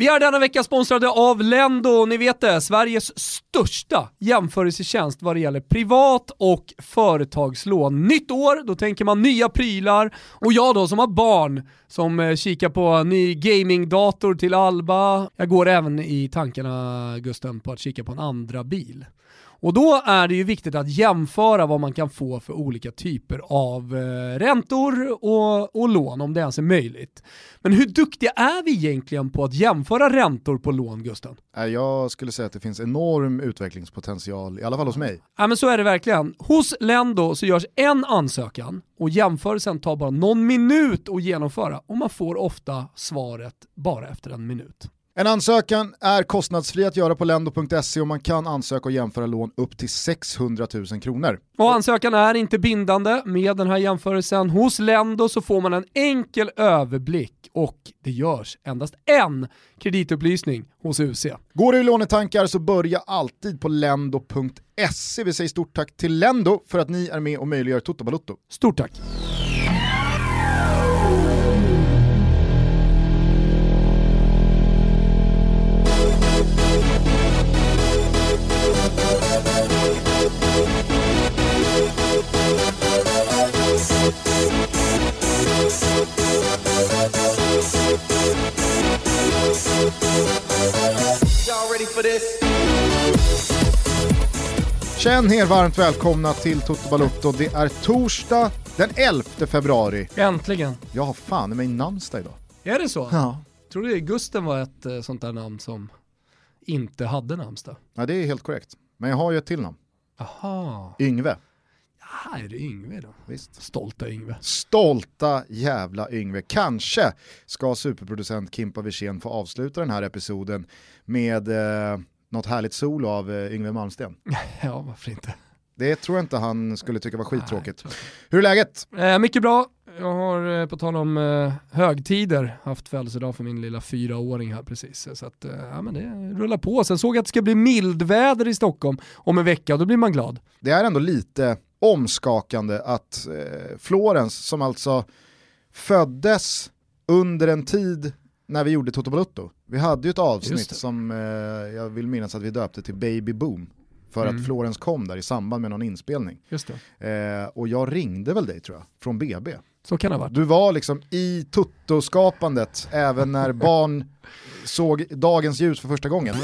Vi är denna vecka sponsrade av Lendo, ni vet det, Sveriges största jämförelsetjänst vad det gäller privat och företagslån. Nytt år, då tänker man nya prylar och jag då som har barn som eh, kikar på ny gamingdator till Alba. Jag går även i tankarna Gusten på att kika på en andra bil. Och då är det ju viktigt att jämföra vad man kan få för olika typer av eh, räntor och, och lån om det ens är möjligt. Men hur duktiga är vi egentligen på att jämföra räntor på lån, Gusten? Jag skulle säga att det finns enorm utvecklingspotential, i alla fall hos mig. Ja men så är det verkligen. Hos Lendo så görs en ansökan och jämförelsen tar bara någon minut att genomföra och man får ofta svaret bara efter en minut. En ansökan är kostnadsfri att göra på lendo.se och man kan ansöka och jämföra lån upp till 600 000 kronor. Och ansökan är inte bindande. Med den här jämförelsen hos Lendo så får man en enkel överblick och det görs endast en kreditupplysning hos UC. Går du i lånetankar så börja alltid på lendo.se. Vi säger stort tack till Lendo för att ni är med och möjliggör Toto Balutto. Stort tack! Känn er varmt välkomna till Toto Balutto. Det är torsdag den 11 februari. Äntligen! Jag har fan i mig namnsdag idag. Är det så? Ja. Tror du Gusten var ett eh, sånt där namn som inte hade namnsdag? ja, det är helt korrekt. Men jag har ju ett till namn. Aha, Yngve. Ja, är Yngve då? Visst. Stolta Yngve. Stolta jävla Yngve. Kanske ska superproducent Kimpa Wirsén få avsluta den här episoden med eh, något härligt solo av eh, Yngve Malmsten. Ja, varför inte? Det tror jag inte han skulle tycka var skittråkigt. Nej, Hur är läget? Eh, mycket bra. Jag har eh, på tal om eh, högtider haft födelsedag för min lilla fyraåring här precis. Så att, eh, ja, men det rullar på. Sen såg jag att det ska bli mildväder i Stockholm om en vecka och då blir man glad. Det är ändå lite omskakande att eh, Florens, som alltså föddes under en tid när vi gjorde Toto Balutto. Vi hade ju ett avsnitt som eh, jag vill minnas att vi döpte till Baby Boom. För Mm. att Florens kom där i samband med någon inspelning. Just det. Eh, och jag ringde väl dig tror jag, från BB. Så kan det ha varit. Du var liksom i Toto-skapandet även när barn såg dagens ljus för första gången.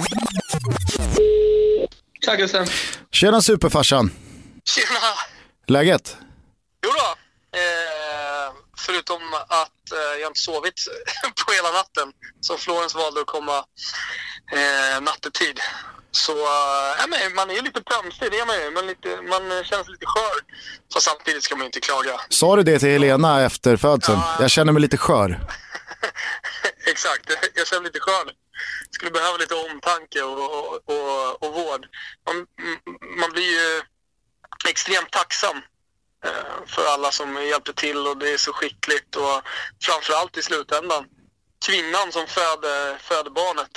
Tja Gusten. Tjena superfarsan, Tjena. läget? Jo då. Eh, förutom att eh, jag inte sovit på hela natten så Florens valde att komma eh, nattetid. Så eh, men man är ju lite pömsig, det är man ju. Men lite, man känns lite skör. Fast samtidigt ska man ju inte klaga. Sa du det till Helena efter födseln? Ja. Jag känner mig lite skör. Exakt, jag känner mig lite skör. Skulle behöva lite omtanke och, och, och, och vård. Man, man blir ju extremt tacksam eh, för alla som hjälper till och det är så skickligt och framförallt i slutändan kvinnan som föder, föder barnet.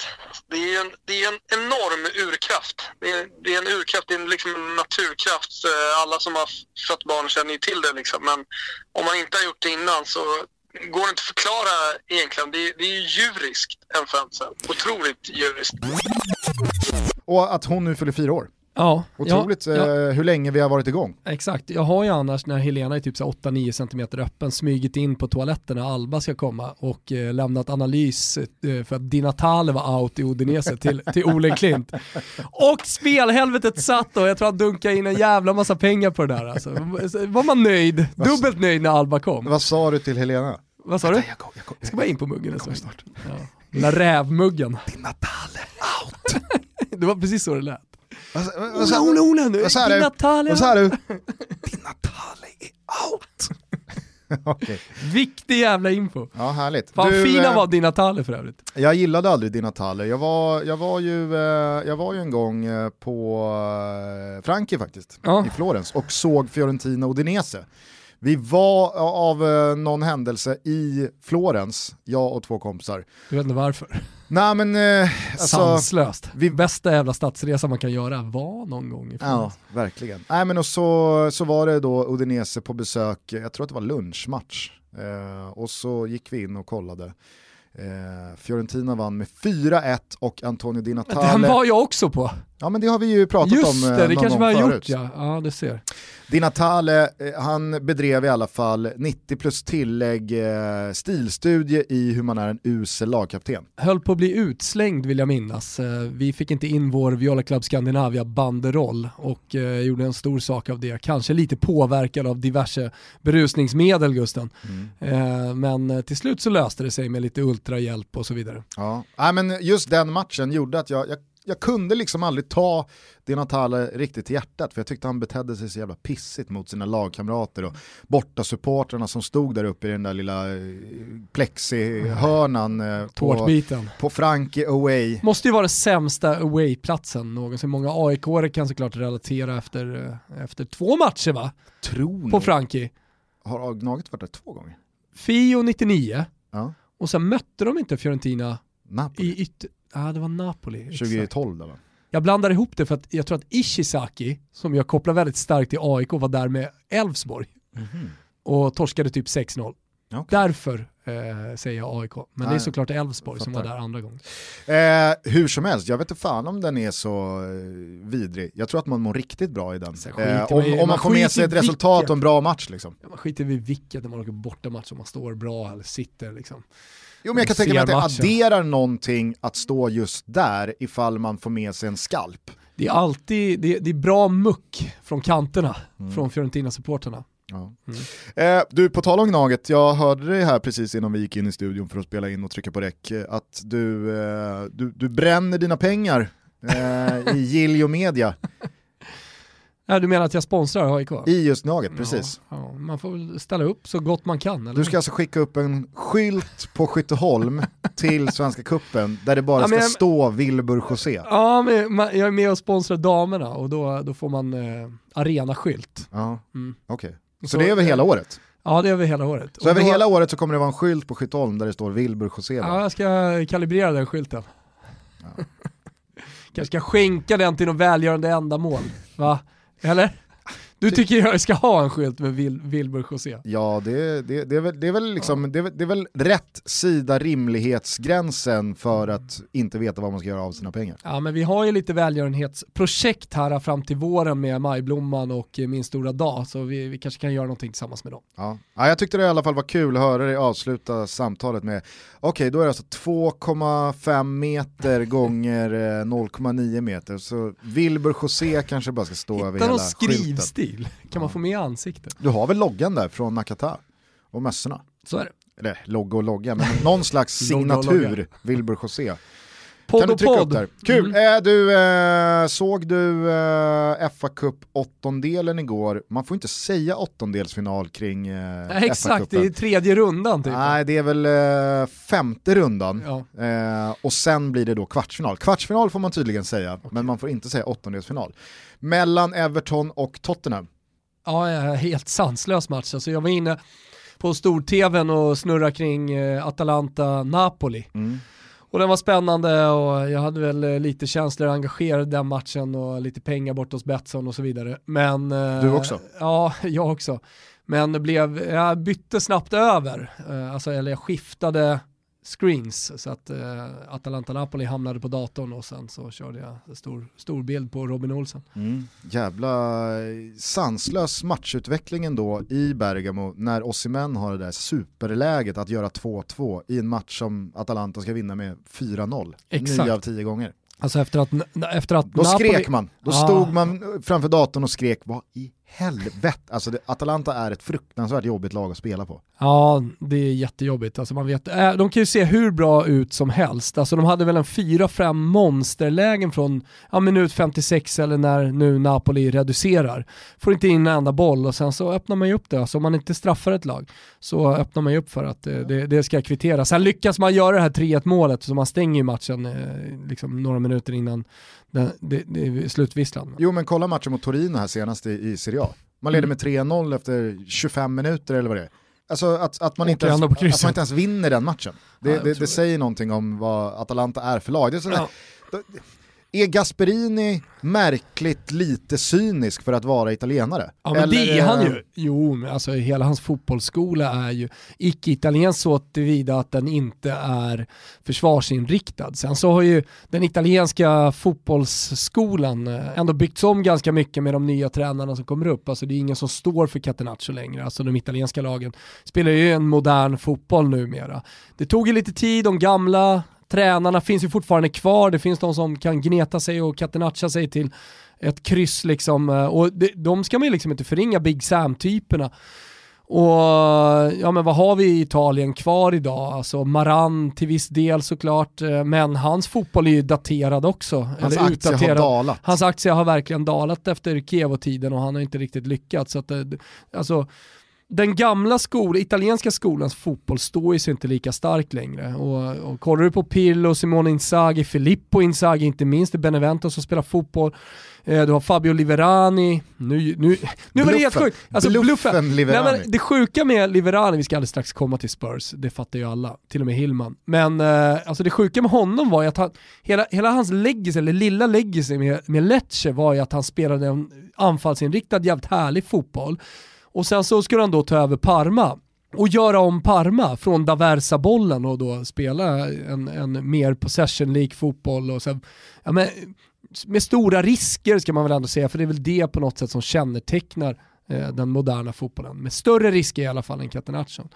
Det är en, det är en enorm urkraft. Det är, det är en urkraft, det är liksom en naturkraft. Eh, alla som har fött barn känner ju till det liksom. Men om man inte har gjort det innan så går det inte att förklara egentligen. Det är, det är ju djuriskt en födsel. Otroligt djuriskt. Och att hon nu fyller fyra år. Ja, Otroligt ja, ja, eh, hur länge vi har varit igång. exakt. Jag har ju annars när Helena är typ så här 8-9 cm öppen smygit in på toaletten när Alba ska komma och eh, lämnat analys eh, för att Di Natale var out i Udinese till, till Olen Klint. Och spelhelvetet satt och jag tror han dunkade in en jävla massa pengar på det där. Alltså. Var man nöjd? Dubbelt nöjd när Alba kom. Vad sa du till Helena? Vad sa du? Jag kom, jag kom. Jag ska bara in på muggen en stund. snart. Ja. Den där rävmuggen. Din Natale out. Det var precis så det lät. Ola, Ola, Ola nu. vad sa du? Vad sa du? Din Natale är out. Okej, Viktig jävla info. ja härligt. Fan Du, fina eh, var Di Natale för övrigt. Jag gillade aldrig Di Natale. Jag var, jag var, ju, eh, jag var ju en gång eh, på Frankie faktiskt, Ja. i Florens och såg Fiorentina Udinese. Vi var av någon händelse i Florens, jag och två kompisar. Du vet inte varför. Nej men eh, alltså, Sanslöst. vi- Bästa jävla stadsresa man kan göra var någon gång i Ja, verkligen. Nej men och så, så var det då Udinese på besök, jag tror att det var lunchmatch. Eh, och så gick vi in och kollade. Eh, Fiorentina vann med 4-1 och Antonio Di Natale... Den var jag också på. Ja men det har vi ju pratat Just om Just eh, det, det någon kanske vi har förut. gjort ja. Ja, det ser. Di Natale, eh, han bedrev i alla fall 90 plus tillägg eh, stilstudie i hur man är en usel lagkapten. Höll på att bli utslängd vill jag minnas. Eh, Vi fick inte in vår Viola Club Scandinavia banderoll och eh, gjorde en stor sak av det. Kanske lite påverkad av diverse berusningsmedel Gusten. Eh, Men eh, till slut så löste det sig med lite ultrahjälp och så vidare. Ja. Men just den matchen gjorde att jag, jag, jag kunde liksom aldrig ta Di Natale riktigt till hjärtat för jag tyckte han betedde sig så jävla pissigt mot sina lagkamrater och borta supportrarna som stod där uppe i den där lilla eh, plexihörnan eh, på, på Frankie Away. Måste ju vara den sämsta away-platsen någonsin. Många aik kan såklart relatera efter, eh, efter två matcher va? Tror På Frankie. har Gnaget varit där två gånger? Fio 99 Ja. och sen mötte de inte Fiorentina Napoli. i ytter... Ja, det var Napoli. exakt. 2012 då va? Jag blandar ihop det för att jag tror att Ishizaki, som jag kopplar väldigt starkt till AIK, var där med Elfsborg och torskade typ 6-0. Okej. Därför eh, säger jag AIK. Men det är Nej, såklart Elfsborg som var där andra gången. Eh, hur som helst, jag vet inte fan om den är så eh, vidrig. Jag tror att man mår riktigt bra i den. Skiter Eh, om, i- om man man får med sig i ett resultat vilket. och en bra match liksom. Ja, man skiter vid vilket när man åker bortamatch, om man står bra eller sitter liksom. Jo men jag kan tänka mig att det adderar någonting att stå just där ifall man får med sig en skalp. Det är alltid, det, det är bra muck från kanterna, Mm. från Fiorentina-supporterna. Ja. Mm. Eh, du, på tal om Gnaget, jag hörde dig här precis innan vi gick in i studion för att spela in och trycka på räck, eh, att du, eh, du, du bränner dina pengar eh, i Giljo Media, Ja, du menar att jag sponsrar AIK? i just Gnaget, precis. Ja, ja, man får väl ställa upp så gott man kan. Eller? Du ska alltså skicka upp en skylt på Skytteholm till Svenska Kuppen där det bara Ja, ska men- stå Wilbur José. Ja, men jag är med och sponsrar damerna och då, då får man eh, arenaskylt. Ja, Mm. okej. Så, det är över hela året? Ja, det är över hela året. Så Och över då, hela året så kommer det vara en skylt på Skytteholm där det står Wilbur José? Ja, Ja. jag ska kalibrera den skylten. Kanske ska skänka den till något välgörande ändamål. Va? Eller? Du tycker jag ska ha en skylt med Vil- Wilbur José? Ja, det, det, det, är väl, det, är väl liksom, det, är, väl- det är väl rätt sida rimlighetsgränsen för att inte veta vad man ska göra av sina pengar. Ja men vi har ju lite välgörenhetsprojekt här fram till våren med Majblomman och eh, Min stora dag, så vi, vi kanske kan göra någonting tillsammans med dem. Ja. Ja, jag tyckte det i alla fall var kul att höra dig avsluta samtalet med, okej då är det alltså 2,5 meter gånger eh, 0,9 meter, så Wilbur José kanske bara ska stå över Hitta hela någon skylten. Skrivstil, kan man få med ansiktet? Du har väl loggan där från Nakata och mössorna? Så är det. Eller logga och logga, men någon slags signatur. Wilbur José. Podd kan du trycka upp där? Kul! Mm. Eh, du, eh, såg du eh, fa Cup åttondelen igår? Man får inte säga åttondelsfinal kring eh, Nej, exakt, det är tredje rundan typ. Nej, det är väl femte rundan. Ja. Och sen blir det då kvartsfinal. Kvartsfinal får man tydligen säga, men man får inte säga åttondelsfinal. Mellan Everton och Tottenham. Ja, helt sanslös match. Alltså jag var inne på stor-tvn och snurrade kring eh, Atalanta-Napoli. Mm. Och den var spännande och jag hade väl eh, lite känslor engagerade i den matchen och lite pengar bort hos Betsson och så vidare. Men, eh, Du också? Ja, jag också. Men det blev, jag bytte snabbt över, alltså, eller jag skiftade screens så att eh, Atalanta Napoli hamnade på datorn och sen så körde jag stor, stor bild på Robin Olsen. Mm. Jävla eh, sanslös matchutveckling då i Bergamo när Osimhen har det där superläget att göra 2-2 i en match som Atalanta ska vinna med 4-0. Exakt. 9 av 10 gånger. Alltså efter att, efter att Då Napoli... skrek man, då Ah. stod man framför datorn och skrek vad i helvete, alltså det, Atalanta är ett fruktansvärt jobbigt lag att spela på. Ja, det är jättejobbigt. Alltså man vet, äh, de kan ju se hur bra ut som helst. Alltså de hade väl en 4-5 monsterlägen från ja, minut 56 eller när nu Napoli reducerar. Får inte in en enda boll och sen så öppnar man ju upp det. Alltså om man inte straffar ett lag så öppnar man ju upp för att eh, det, det ska kvittera. Sen lyckas man göra det här 3-1 målet så man stänger ju matchen eh, liksom några minuter innan det, det, det är slutvisslan. Jo men kolla matchen mot Torino här senast i, i Serie A. Man leder Mm. med 3-0 efter 25 minuter eller vad det är. Alltså att, att, man, inte ens, att man inte ens vinner den matchen. Det, Ja, det, det säger någonting om vad Atalanta är för lag. Det är sådär, Ja. Är Gasperini märkligt lite cynisk för att vara italienare? Ja men Eller det är han ju. Jo, men alltså hela hans fotbollsskola är ju icke-italiensk så tillvida att den inte är försvarsinriktad. Sen så har ju den italienska fotbollsskolan eh, ändå byggts om ganska mycket med de nya tränarna som kommer upp. Alltså det är ingen som står för Catenaccio längre. Alltså de italienska lagen spelar ju en modern fotboll numera. Det tog ju lite tid, de gamla tränarna finns ju fortfarande kvar, det finns de som kan gneta sig och catenaccia sig till ett kryss liksom. Eh, och de ska man ju liksom inte förringa Big Sam-typerna. Och ja men vad har vi i Italien kvar idag? Alltså Maran till viss del såklart, eh, men hans fotboll är ju daterad också. Hans eller aktie utdaterad. har dalat. Hans aktie har verkligen dalat efter Kievo-tiden och han har inte riktigt lyckats. Så att, eh, alltså, den gamla skolan, italienska skolans fotboll står ju sig inte lika starkt längre. Och, och kollar du på Pirlo, Simone Inzaghi, Filippo Inzaghi inte minst, det är Benevento som spelar fotboll. Eh, du har Fabio Liverani, nu, nu, nu var det helt sjukt. Alltså, bluffen, bluffen Liverani. Nej, men det sjuka med Liverani, vi ska alldeles strax komma till Spurs, det fattar ju alla, till och med Hillman. Men eh, alltså det sjuka med honom var ju att han, hela, hela hans legacy, eller lilla legacy med, med Lecce var ju att han spelade en anfallsinriktad jävligt härlig fotboll och sen så skulle han då ta över Parma och göra om Parma från Daversa-bollen och då spela en, en mer possession-lik fotboll. Och så, ja, men, med stora risker ska man väl ändå säga, för det är väl det på något sätt som kännetecknar eh, den moderna fotbollen. Med större risker i alla fall än Catenaccio.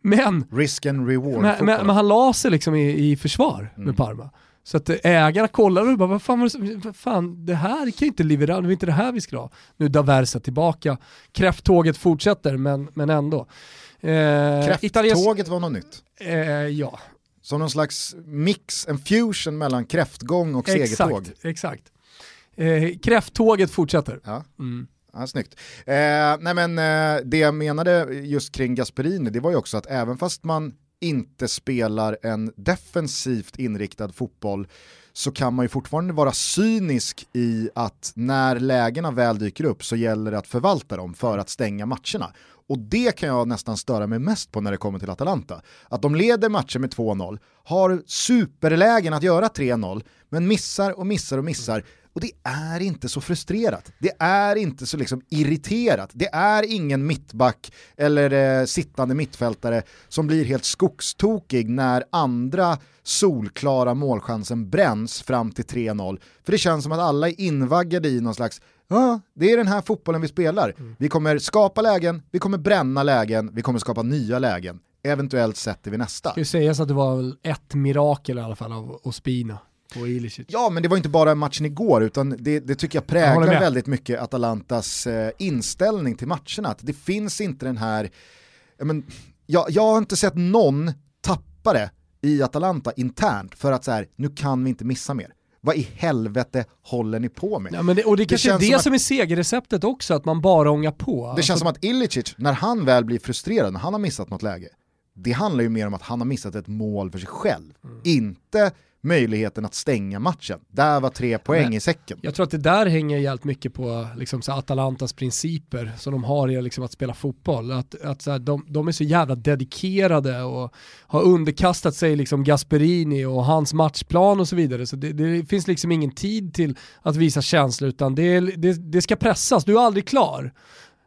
Men, Risk and reward men, men, men, han la sig liksom i, i försvar mm. med Parma. Så att ägarna kollade och bara, vad fan, vad fan det här kan ju inte leverera, det är inte det här vi ska ha. Nu är Daversa tillbaka, kräfttåget fortsätter men, men ändå. Eh, Kräfttåget var något nytt? Eh, ja. Som någon slags mix, en fusion mellan kräftgång och exakt, segertåg? Exakt. Eh, kräfttåget fortsätter. Ja. Mm. Ja, snyggt. Eh, nej men, eh, det jag menade just kring Gasperini, det var ju också att även fast man inte spelar en defensivt inriktad fotboll så kan man ju fortfarande vara cynisk i att när lägena väl dyker upp så gäller det att förvalta dem för att stänga matcherna. Och det kan jag nästan störa mig mest på när det kommer till Atalanta. Att de leder matcher med 2-0, har superlägen att göra 3-0, men missar och missar och missar och det är inte så frustrerat. Det är inte så liksom irriterat. Det är ingen mittback eller eh, sittande mittfältare som blir helt skogstokig när andra solklara målchansen bränns fram till 3-0. För det känns som att alla är invaggade i någon slags Ja, det är den här fotbollen vi spelar. Mm. Vi kommer skapa lägen, vi kommer bränna lägen, vi kommer skapa nya lägen. Eventuellt sätter vi nästa. Det ska sägas att det var ett mirakel i alla fall av Ospina. Ja, men det var inte bara matchen igår, utan det, det tycker jag präglar jag väldigt mycket Atalantas eh, inställning till matcherna. Att det finns inte den här, men, jag, jag har inte sett någon tappare i Atalanta internt för att så här, nu kan vi inte missa mer. Vad i helvete håller ni på med? Ja, men det, och det, det kanske är det som, som är segerreceptet också, att man bara ångar på. Det alltså... känns som att Ilicic, när han väl blir frustrerad, när han har missat något läge, det handlar ju mer om att han har missat ett mål för sig själv. Mm. Inte möjligheten att stänga matchen. Där var tre poäng Men, i säcken. Jag tror att det där hänger jävligt mycket på liksom, så Atalantas principer som de har i liksom, att spela fotboll. Att, att så här, de, de, är så jävla dedikerade och har underkastat sig liksom, Gasperini och hans matchplan och så vidare. Så det, det finns liksom ingen tid till att visa känslor utan det, det, det ska pressas, du är aldrig klar.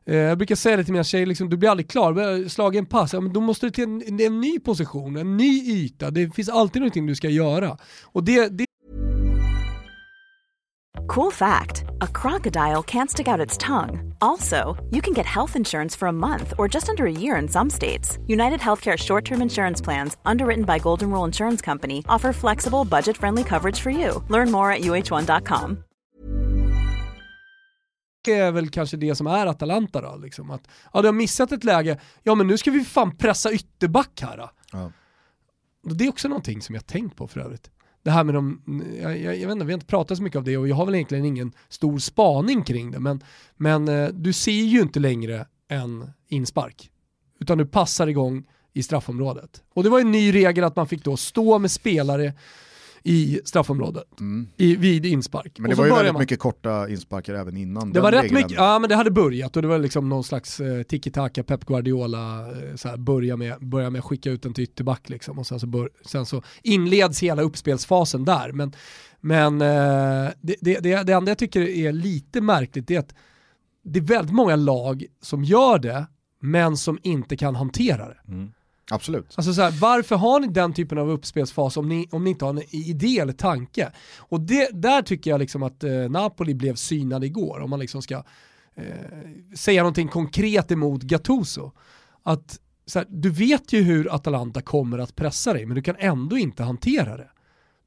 Eh, jag brukar säga det till mina tjejer, liksom, du blir aldrig klar, slagen pass, ja, men då måste du till en, en, ny position, en ny yta, det finns alltid någonting du ska göra. Och det, det... Cool fact, a crocodile can't stick out its tongue. Also, you can get health insurance for a month or just under a year in some states. United Healthcare short term insurance plans, underwritten by Golden Rule Insurance Company, offer flexible, budget friendly coverage for you. Learn more at uh1.com är väl kanske det som är Atalanta då. Liksom. Att, ja, du har missat ett läge, ja men nu ska vi fan pressa ytterback här. Ja. Det är också någonting som jag tänkt på för övrigt. Det här med de, jag, jag, jag, vet inte, vi har inte pratat så mycket om det och jag har väl egentligen ingen stor spaning kring det, men, men eh, du ser ju inte längre en inspark, utan du passar igång i straffområdet. Och det var en ny regel att man fick då stå med spelare i straffområdet Mm. i, vid inspark. Men det var ju väldigt man- mycket korta insparkar även innan det den var rätt mycket, ja men det hade börjat och det var liksom någon slags eh, tiki-taka, Pep Guardiola, eh, så här, börja, med, börja med att skicka ut en till ytterback liksom och sen så, bör, sen så inleds hela uppspelsfasen där. Men, men eh, det, det, det, det enda jag tycker är lite märkligt är att det är väldigt många lag som gör det, men som inte kan hantera det. Mm. Absolut. Alltså så här, varför har ni den typen av uppspelsfas om ni, om ni inte har en idé eller tanke? Och det, där tycker jag liksom att eh, Napoli blev synade igår, om man liksom ska eh, säga någonting konkret emot Gattuso. Att så här, du vet ju hur Atalanta kommer att pressa dig, men du kan ändå inte hantera det.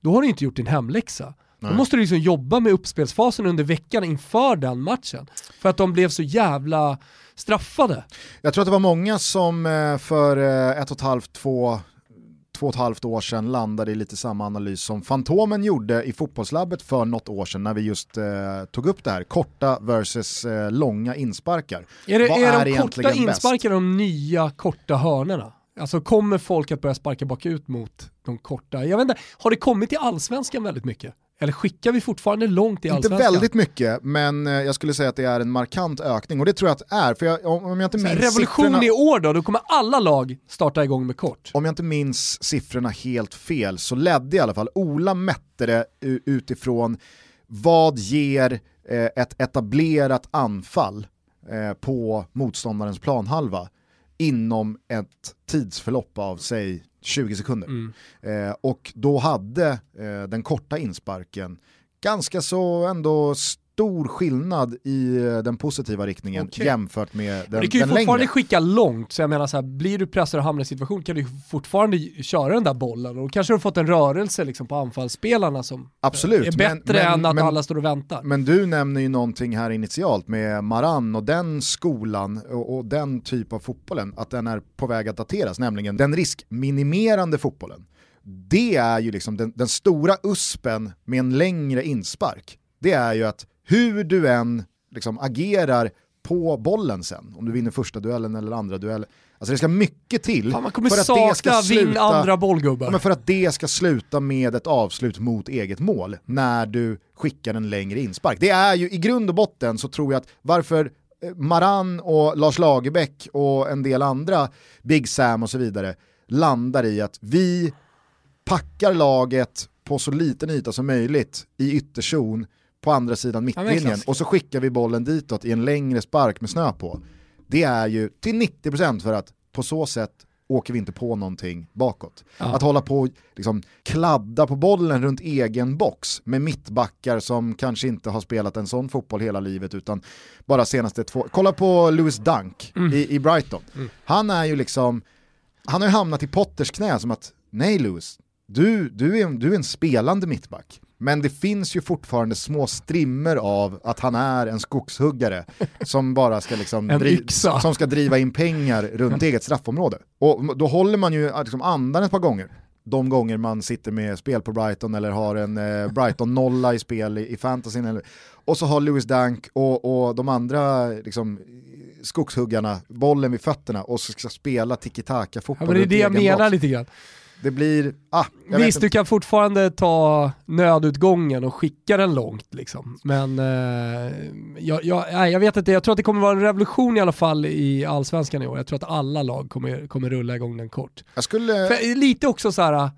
Då har du inte gjort din hemläxa. Då Nej. måste du liksom jobba med uppspelsfasen under veckan inför den matchen. För att de blev så jävla straffade. Jag tror att det var många som eh, för eh, ett och ett halvt, två, två och ett halvt år sedan landade i lite samma analys som Fantomen gjorde i fotbollslabbet för något år sedan när vi just eh, tog upp det här, korta versus eh, långa insparkar. Är, det, Vad är, är de korta insparkarna de nya korta hörnerna? Alltså kommer folk att börja sparka bakut mot de korta? Jag vet inte, har det kommit till allsvenskan väldigt mycket? Eller skickar vi fortfarande långt i Inte allsvenskan? väldigt mycket, men eh, jag skulle säga att det är en markant ökning och det tror jag att det är. För jag, om jag inte minns Revolution siffrorna- i år då, då kommer alla lag starta igång med kort. om jag inte minns siffrorna helt fel så ledde i alla fall Ola mätte det utifrån vad ger eh, ett etablerat anfall eh, på motståndarens planhalva inom ett tidsförlopp av säg 20 sekunder. Mm. Eh, och då hade eh, den korta insparken ganska så ändå stor skillnad i eh, den positiva riktningen Okej. jämfört med den, Men du kan ju fortfarande längre. skicka långt, så jag menar så här, blir du pressad och hamnar i en situation kan du fortfarande köra den där bollen och kanske du har fått en rörelse liksom på anfallsspelarna som Absolut, är men- bättre men- än att men- alla står och väntar. Men du nämner ju någonting här initialt med Maran och den skolan och, och den typ av fotbollen, att den är på väg att dateras, nämligen den riskminimerande fotbollen. Det är ju liksom den, den stora uspen med en längre inspark. Det är ju att hur du än liksom agerar på bollen sen, om du vinner första duellen eller andra duellen, alltså det ska mycket till Fan, för att det ska sluta andra bollgubbar. För att det ska sluta med ett avslut mot eget mål när du skickar en längre inspark. Det är ju i grund och botten så tror jag att varför eh, Maran och Lars Lagerbäck och en del andra, Big Sam och så vidare, landar i att vi packar laget på så liten yta som möjligt i ytterzon på andra sidan mittlinjen klassiker. och så skickar vi bollen ditåt i en längre spark med snö på. Det är ju till 90% för att på så sätt åker vi inte på någonting bakåt. Ja. Att hålla på och liksom kladda på bollen runt egen box med mittbackar som kanske inte har spelat en sån fotboll hela livet utan bara senaste två. Kolla på Lewis Dunk i, i Brighton. Han är ju liksom, han har ju hamnat i Potters knä som att nej Lewis, du, du, är, du är en spelande mittback. Men det finns ju fortfarande små strimmer av att han är en skogshuggare som bara ska liksom dri- som ska driva in pengar runt eget straffområde. Och då håller man ju liksom andan ett par gånger. De gånger man sitter med spel på Brighton eller har en eh, Brighton-nolla i spel i, i fantasyn. Eller, och så har Lewis Dunk och, och de andra liksom, skogshuggarna bollen vid fötterna och så ska spela tiki-taka-fotboll Ja, men det är det jag menar box. lite grann. Det blir, ah, Visst, du kan fortfarande ta nödutgången och skicka den långt liksom. Men eh, jag, jag, nej, jag vet inte, jag tror att det kommer vara en revolution i alla fall i allsvenskan i år. Jag tror att alla lag kommer, kommer rulla igång den kort. Jag skulle... För lite också så här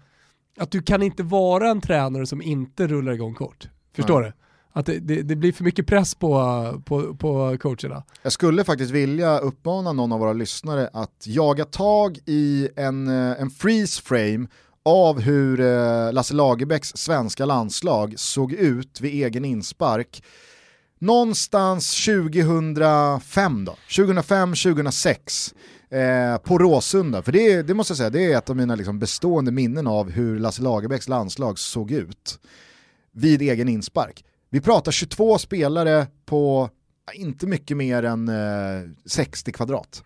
att du kan inte vara en tränare som inte rullar igång kort. Förstår du? Att det, det, det blir för mycket press på, på, på coacherna. Jag skulle faktiskt vilja uppmana någon av våra lyssnare att jaga tag i en, eh, en freeze frame av hur eh, Lasse Lagerbäcks svenska landslag såg ut vid egen inspark. Någonstans 2005 då, 2005-2006 eh, på Råsunda. För det, det måste jag säga, det är ett av mina liksom bestående minnen av hur Lasse Lagerbäcks landslag såg ut vid egen inspark. Vi pratar 22 spelare på inte mycket mer än eh, 60 kvadrat.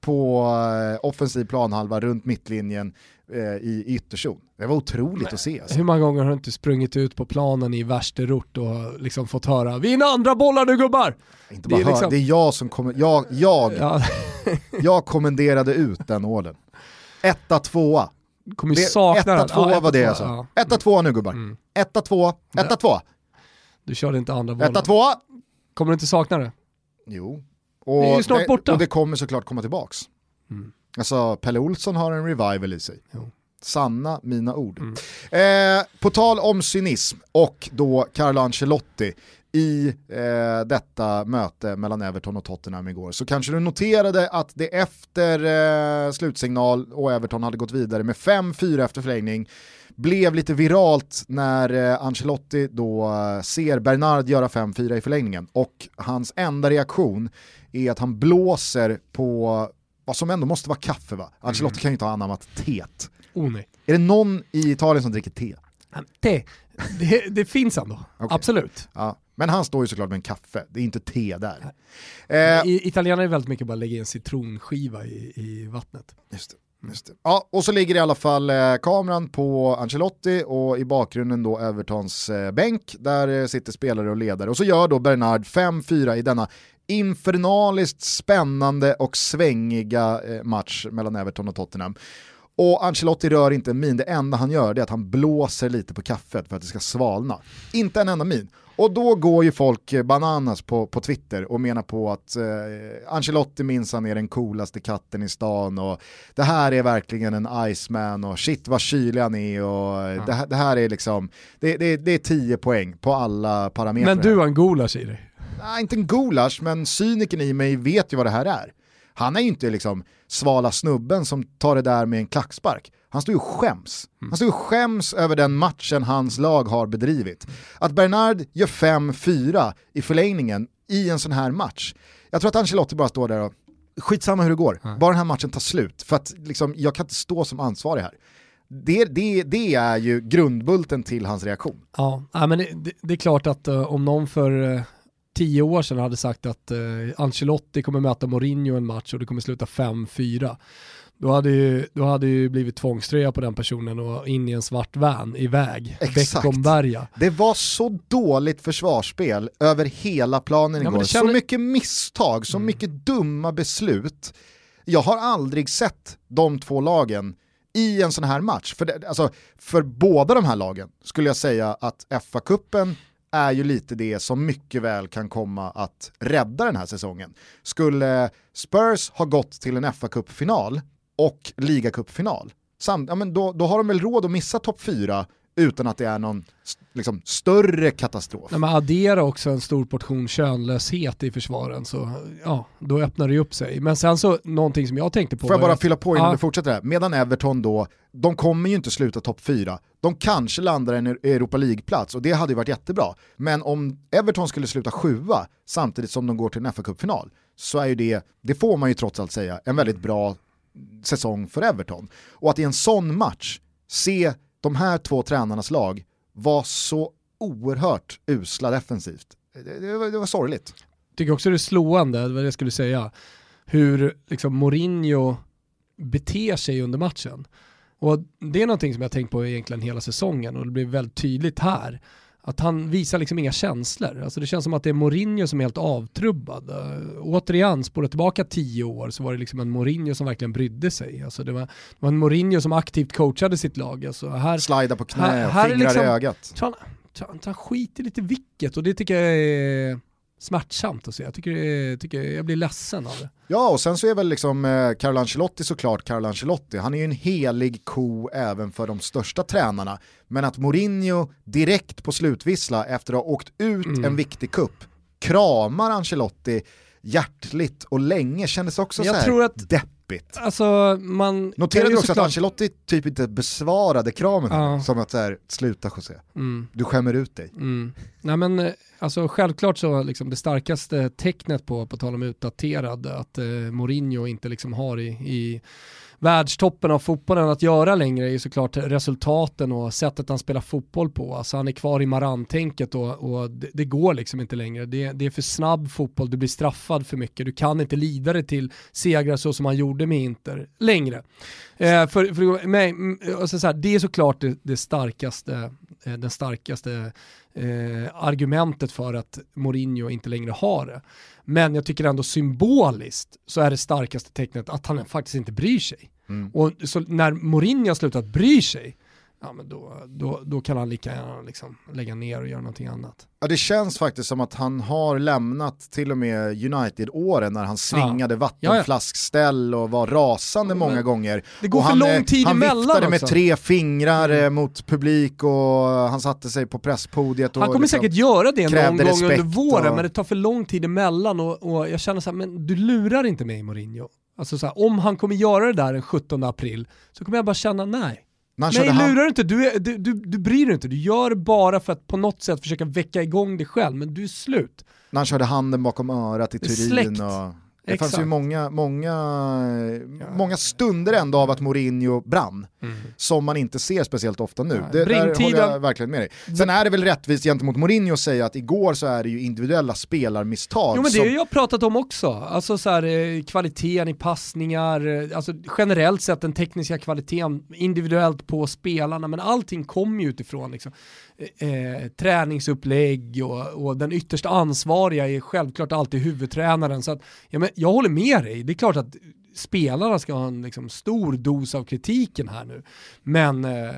På eh, offensiv planhalva runt mittlinjen eh, i ytterzon. Det var otroligt att se. Alltså. Hur många gånger har du inte sprungit ut på planen i värsterort och liksom fått höra “Vinn andra bollar nu gubbar!” Inte det bara är hör, liksom- det är jag som kommer, jag, jag, ja. jag kommenderade ut den orden. Etta, tvåa. kommer ju sakna den. 1-2 Ja, var det 1-2, jag sa. ja. 1-2 nu gubbar. Mm. 1-2, 1-2, Du körde inte andra bollen. 1-2. Kommer du inte sakna det? Jo. Det är ju snart borta. Och det kommer såklart komma tillbaks. Mm. Alltså Pelle Olsson har en revival i sig. Jo. Sanna mina ord. Mm. Eh, på tal om cynism och då Carlo Ancelotti i eh, detta möte mellan Everton och Tottenham igår så kanske du noterade att det efter eh, slutsignal och Everton hade gått vidare med 5-4 efter förlängning blev lite viralt när eh, Ancelotti då eh, ser Bernard göra 5-4 i förlängningen och hans enda reaktion är att han blåser på vad som ändå måste vara kaffe va? Ancelotti kan ju inte ha anammat teet. Oh nej. Är det någon i Italien som dricker te? Det, det, det finns ändå, Okej. absolut. Ja. Men han står ju såklart med en kaffe, det är inte te där. Eh, I, italienare är väldigt mycket bara lägga in citronskiva i, i vattnet. just det. Ja, och så ligger i alla fall eh, kameran på Ancelotti och i bakgrunden då Evertons eh, bänk där eh, sitter spelare och ledare. Och så gör då Bernard 5-4 i denna infernaliskt spännande och svängiga eh, match mellan Everton och Tottenham. Och Ancelotti rör inte en min, det enda han gör är att han blåser lite på kaffet för att det ska svalna. Inte en enda min. Och då går ju folk eh, bananas på, på Twitter och menar på att eh, Ancelotti minsann är den coolaste katten i stan och det här är verkligen en Iceman och shit vad kylig han är och eh, det, här, det här är liksom, det, det, det är 10 poäng på alla parametrar. Men du har en gulasch i dig. Nej, inte en gulasch, men cyniken i mig vet ju vad det här är. Han är ju inte liksom svala snubben som tar det där med en klackspark. Han står ju och skäms. Han står ju och skäms över den matchen hans lag har bedrivit. Att Bernard gör 5-4 i förlängningen i en sån här match. Jag tror att Ancelotti bara står där och skitsamma hur det går, bara den här matchen tar slut. För att liksom, jag kan inte stå som ansvarig här. Det, det, det är ju grundbulten till hans reaktion. Ja, men det, det, är klart att eh, om någon för eh, tio år sedan hade sagt att eh, Ancelotti kommer möta Mourinho en match och det kommer sluta 5-4, då hade ju, då hade ju blivit tvångströja på den personen och in i en svart van iväg. Beckomberga. Det var så dåligt försvarsspel över hela planen Ja, igår. känner- Så mycket misstag, så mycket dumma beslut. Jag har aldrig sett de två lagen i en sån här match. För, det, alltså, för båda de här lagen skulle jag säga att FA-cupen är ju lite det som mycket väl kan komma att rädda den här säsongen. Skulle Spurs ha gått till en FA-cupfinal och ligacupfinal, ja, men då, då har de väl råd att missa topp 4 utan att det är någon liksom, större katastrof. När man adderar också en stor portion könlöshet i försvaren så ja, då öppnar det upp sig. Men sen så, någonting som jag tänkte på Får jag bara att- fylla på innan Ja. du fortsätter här. Medan Everton då, de kommer ju inte sluta topp 4. De kanske landar en Europa League-plats och det hade ju varit jättebra. Men om Everton skulle sluta sjua samtidigt som de går till en FA-cupfinal så är ju det, det får man ju trots allt säga, en väldigt bra säsong för Everton. Och att i en sån match se de här två tränarnas lag vara så oerhört usla defensivt, det, det, var, det var sorgligt. tycker också det är slående, det var det jag skulle säga, hur liksom Mourinho beter sig under matchen. Och det är någonting som jag har tänkt på egentligen hela säsongen och det blir väldigt tydligt här. Att han visar liksom inga känslor. Alltså det känns som att det är Mourinho som är helt avtrubbad. Uh, återigen, spola tillbaka tio år så var det liksom en Mourinho som verkligen brydde sig. Alltså det, var, det var en Mourinho som aktivt coachade sitt lag. Alltså här, Slida på knä, Här- här är fingrar liksom- i ögat. han, han, skiter lite vilket och det tycker jag är smärtsamt att se. Jag, tycker, tycker jag blir ledsen av det. Ja, och sen så är väl liksom eh, Carlo Ancelotti såklart Carlo Ancelotti. Han är ju en helig ko även för de största tränarna. Men att Mourinho direkt på slutvissla efter att ha åkt ut Mm. en viktig kupp kramar Ancelotti hjärtligt och länge kändes också Jag så här tror att- deppigt. Alltså man... Noterade ju också att såklart- Ancelotti typ inte besvarade kramen? Ja. Som att så här, sluta José, Mm, du skämmer ut dig. mm. Nej men eh, alltså självklart så liksom det starkaste tecknet på, på tal om utdaterad, att eh, Mourinho inte liksom har i, i världstoppen av fotbollen att göra längre är såklart resultaten och sättet han spelar fotboll på. Alltså han är kvar i Marantänket och, och det, det går liksom inte längre. Det, det är för snabb fotboll, du blir straffad för mycket, du kan inte lida dig till segrar så som han gjorde med Inter längre. Eh, för, för, mig, mm, alltså så här, det är såklart det, det starkaste, eh, den starkaste eh, argumentet för att Mourinho inte längre har det. Men jag tycker ändå symboliskt så är det starkaste tecknet att han faktiskt inte bryr sig. Mm. Och så när Mourinho har slutat bry sig, ja, men då, då, då kan han lika gärna liksom lägga ner och göra någonting annat. Ja, det känns faktiskt som att han har lämnat till och med United-åren när han svingade ja. vattenflaskställ och var rasande många gånger. Det går och för han, lång tid han emellan viftade också. med tre fingrar mm. mot publik och han satte sig på presspodiet. Och han kommer liksom säkert göra det någon gång under våren och... men det tar för lång tid emellan och, och jag känner så här, men du lurar inte mig Mourinho. Alltså så här, om han kommer göra det där den 17 april så kommer jag bara känna nej. Nej, han... lurar du inte, du, är, du, du, du bryr dig inte. Du gör det bara för att på något sätt försöka väcka igång dig själv, men du är slut. När han körde handen bakom örat i Turin. Och... Det Exakt. fanns ju många, många, ja. många stunder ändå av att Mourinho brann, mm. som man inte ser speciellt ofta nu. Ja, det, där håller jag verkligen med dig. Sen är det väl rättvist gentemot Mourinho att säga att igår så är det ju individuella spelarmisstag. Jo men det som... har jag pratat om också, alltså så här, eh, kvaliteten i passningar, eh, alltså generellt sett den tekniska kvaliteten individuellt på spelarna, men allting kommer ju utifrån liksom, Eh, eh, träningsupplägg och, och, den yttersta ansvariga är självklart alltid huvudtränaren. Så att, ja, men jag håller med dig, det är klart att spelarna ska ha en liksom, stor dos av kritiken här nu. Men eh,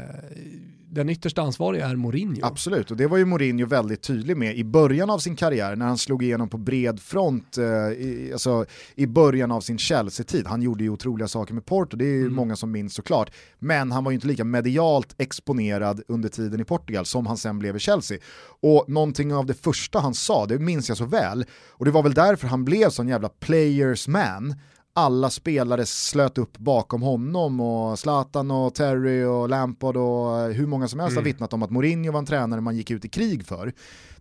den yttersta ansvariga är Mourinho. Absolut, och det var ju Mourinho väldigt tydlig med i början av sin karriär när han slog igenom på bred front eh, i, alltså, i början av sin Chelsea-tid. Han gjorde ju otroliga saker med Porto, det är mm. många som minns såklart. Men han var ju inte lika medialt exponerad under tiden i Portugal som han sen blev i Chelsea. Och någonting av det första han sa, det minns jag så väl, och det var väl därför han blev sån jävla players man, alla spelare slöt upp bakom honom och Zlatan och Terry och Lampard och hur många som helst mm. har vittnat om att Mourinho var en tränare man gick ut i krig för.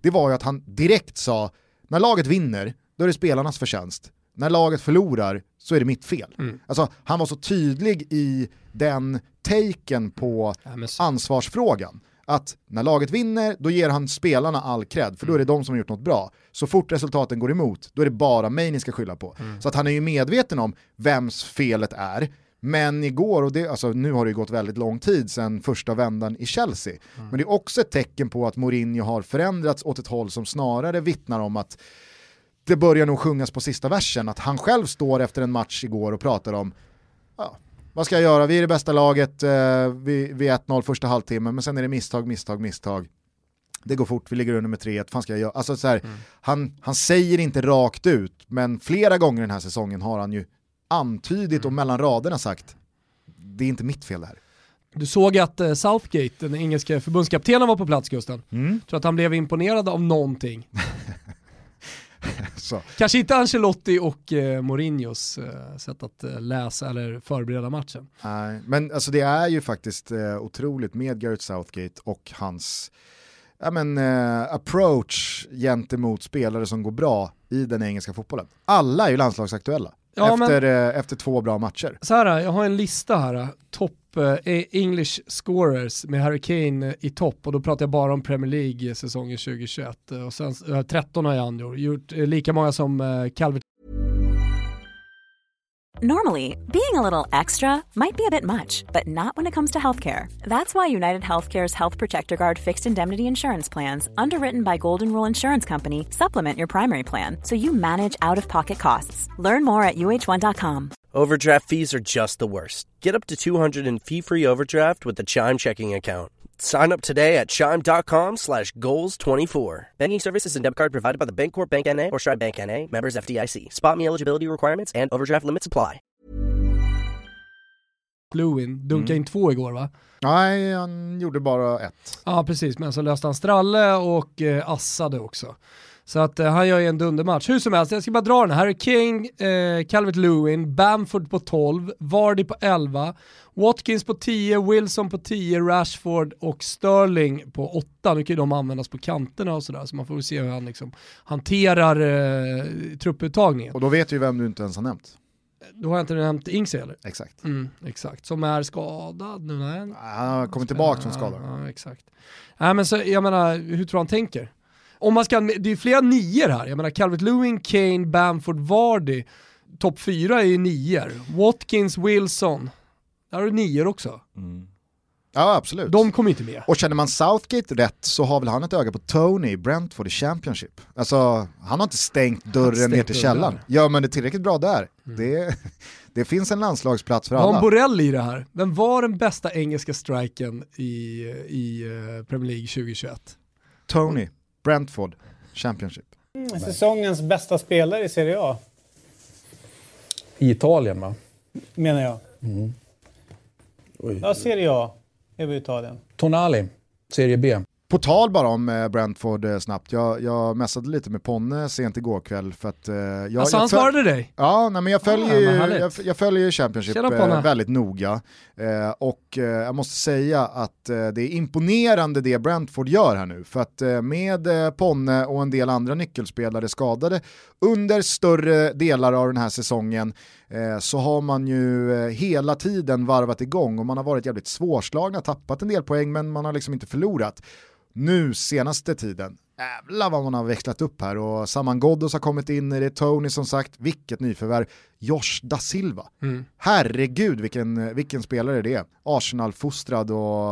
Det var ju att han direkt sa, när laget vinner, då är det spelarnas förtjänst. När laget förlorar så är det mitt fel. Mm. Alltså, han var så tydlig i den taken på ansvarsfrågan att när laget vinner, då ger han spelarna all cred, för då är det mm. de som har gjort något bra. Så fort resultaten går emot, då är det bara mig ni ska skylla på. Mm. Så att han är ju medveten om vems felet är, men igår, och det, alltså, nu har det gått väldigt lång tid sedan första vändan i Chelsea, mm. men det är också ett tecken på att Mourinho har förändrats åt ett håll som snarare vittnar om att det börjar nog sjungas på sista versen, att han själv står efter en match igår och pratar om ja, vad ska jag göra? Vi är det bästa laget eh, vid, vid 1-0 första halvtimmen, men sen är det misstag, misstag, misstag. Det går fort, vi ligger under med 3-1, vad ska jag göra? Alltså, så här, mm. han, han säger inte rakt ut, men flera gånger den här säsongen har han ju antydit mm. och mellan raderna sagt, det är inte mitt fel det här. Du såg att eh, Southgate, den engelska förbundskaptenen var på plats Gusten. Mm. Tror att han blev imponerad av någonting. Kanske inte Ancelotti och eh, Mourinhos eh, sätt att eh, läsa eller förbereda matchen. Nej, men alltså det är ju faktiskt eh, otroligt med Gareth Southgate och hans ja, men, eh, approach gentemot spelare som går bra i den engelska fotbollen. Alla är ju landslagsaktuella. Ja, efter, men, eh, efter två bra matcher. Så här, jag har en lista här, topp eh, English scorers med Harry Kane i topp och då pratar jag bara om Premier League säsongen 2021. Och sen, 13 har jag gjort, lika många som Calvert Normally, being a little extra might be a bit much, but not when it comes to healthcare. That's why United Healthcare's Health Protector Guard fixed indemnity insurance plans, underwritten by Golden Rule Insurance Company, supplement your primary plan so you manage out of pocket costs. Learn more at uh1.com. Overdraft fees are just the worst. Get up to 200 in fee free overdraft with the Chime checking account. Sign up today at chime.com slash goals24. Banking services and debit card provided by the Bancorp Bank N.A. or Stride Bank N.A. Members FDIC. Spot me eligibility requirements and overdraft limits apply. Lewin dunkade mm. in två igår va? Nej, han gjorde bara ett. Ja, precis. Men så löste han Stralle och eh, assade också. Så att eh, han gör ju en dundermatch. Hur som helst, jag ska bara dra den. Harry King, eh, Calvert Lewin, Bamford på 12, Vardy på 11, Watkins på 10, Wilson på 10, Rashford och Sterling på 8. Nu kan ju de användas på kanterna och sådär, så man får se hur han liksom hanterar eh, trupputtagningen. Och då vet vi vem du inte ens har nämnt. Då har jag inte nämnt Ings eller? Exakt. Mm, exakt, som är skadad nu. Nej. Han har kommit tillbaka från skador. Ja, exakt. Nej, men så, jag menar, hur tror han tänker? Om man ska, det är flera nior här, jag menar Calvert Lewin, Kane, Bamford, Vardy. Topp fyra är ju nior. Watkins, Wilson. Där har du nior också. Mm. Ja absolut. De kommer inte med. Och känner man Southgate rätt så har väl han ett öga på Tony i Brentford i Championship. Alltså han har inte stängt dörren stängt ner till dörren. källaren. Gör man det tillräckligt bra där, det, det finns en landslagsplats för Har alla. Borrell i det här? Vem var den bästa engelska striken i, i eh, Premier League 2021? Tony, Brentford, Championship. Säsongens bästa spelare i Serie A, I Italien va? menar jag. Oj. Ja, Serie A är vi i Italien. Tonali, Serie B. På tal bara om eh, Brentford eh, snabbt, jag, jag messade lite med Ponne sent igår kväll för att... Eh, jag, alltså jag han svarade dig? Ja, nej, men jag följer, Ah, ju, vad härligt. jag, jag följer ju Championship väldigt noga. Och jag måste säga att det är imponerande det Brentford gör här nu. För att med Ponne och en del andra nyckelspelare skadade under större delar av den här säsongen så har man ju hela tiden varvat igång och man har varit jävligt svårslagna, tappat en del poäng men man har liksom inte förlorat. Nu senaste tiden, jävlar vad man har växlat upp här och Saman Ghoddos har kommit in i det, Tony som sagt, vilket nyförvärv, Josh da Silva. Mm. Herregud vilken, vilken spelare det är. Arsenal-fostrad och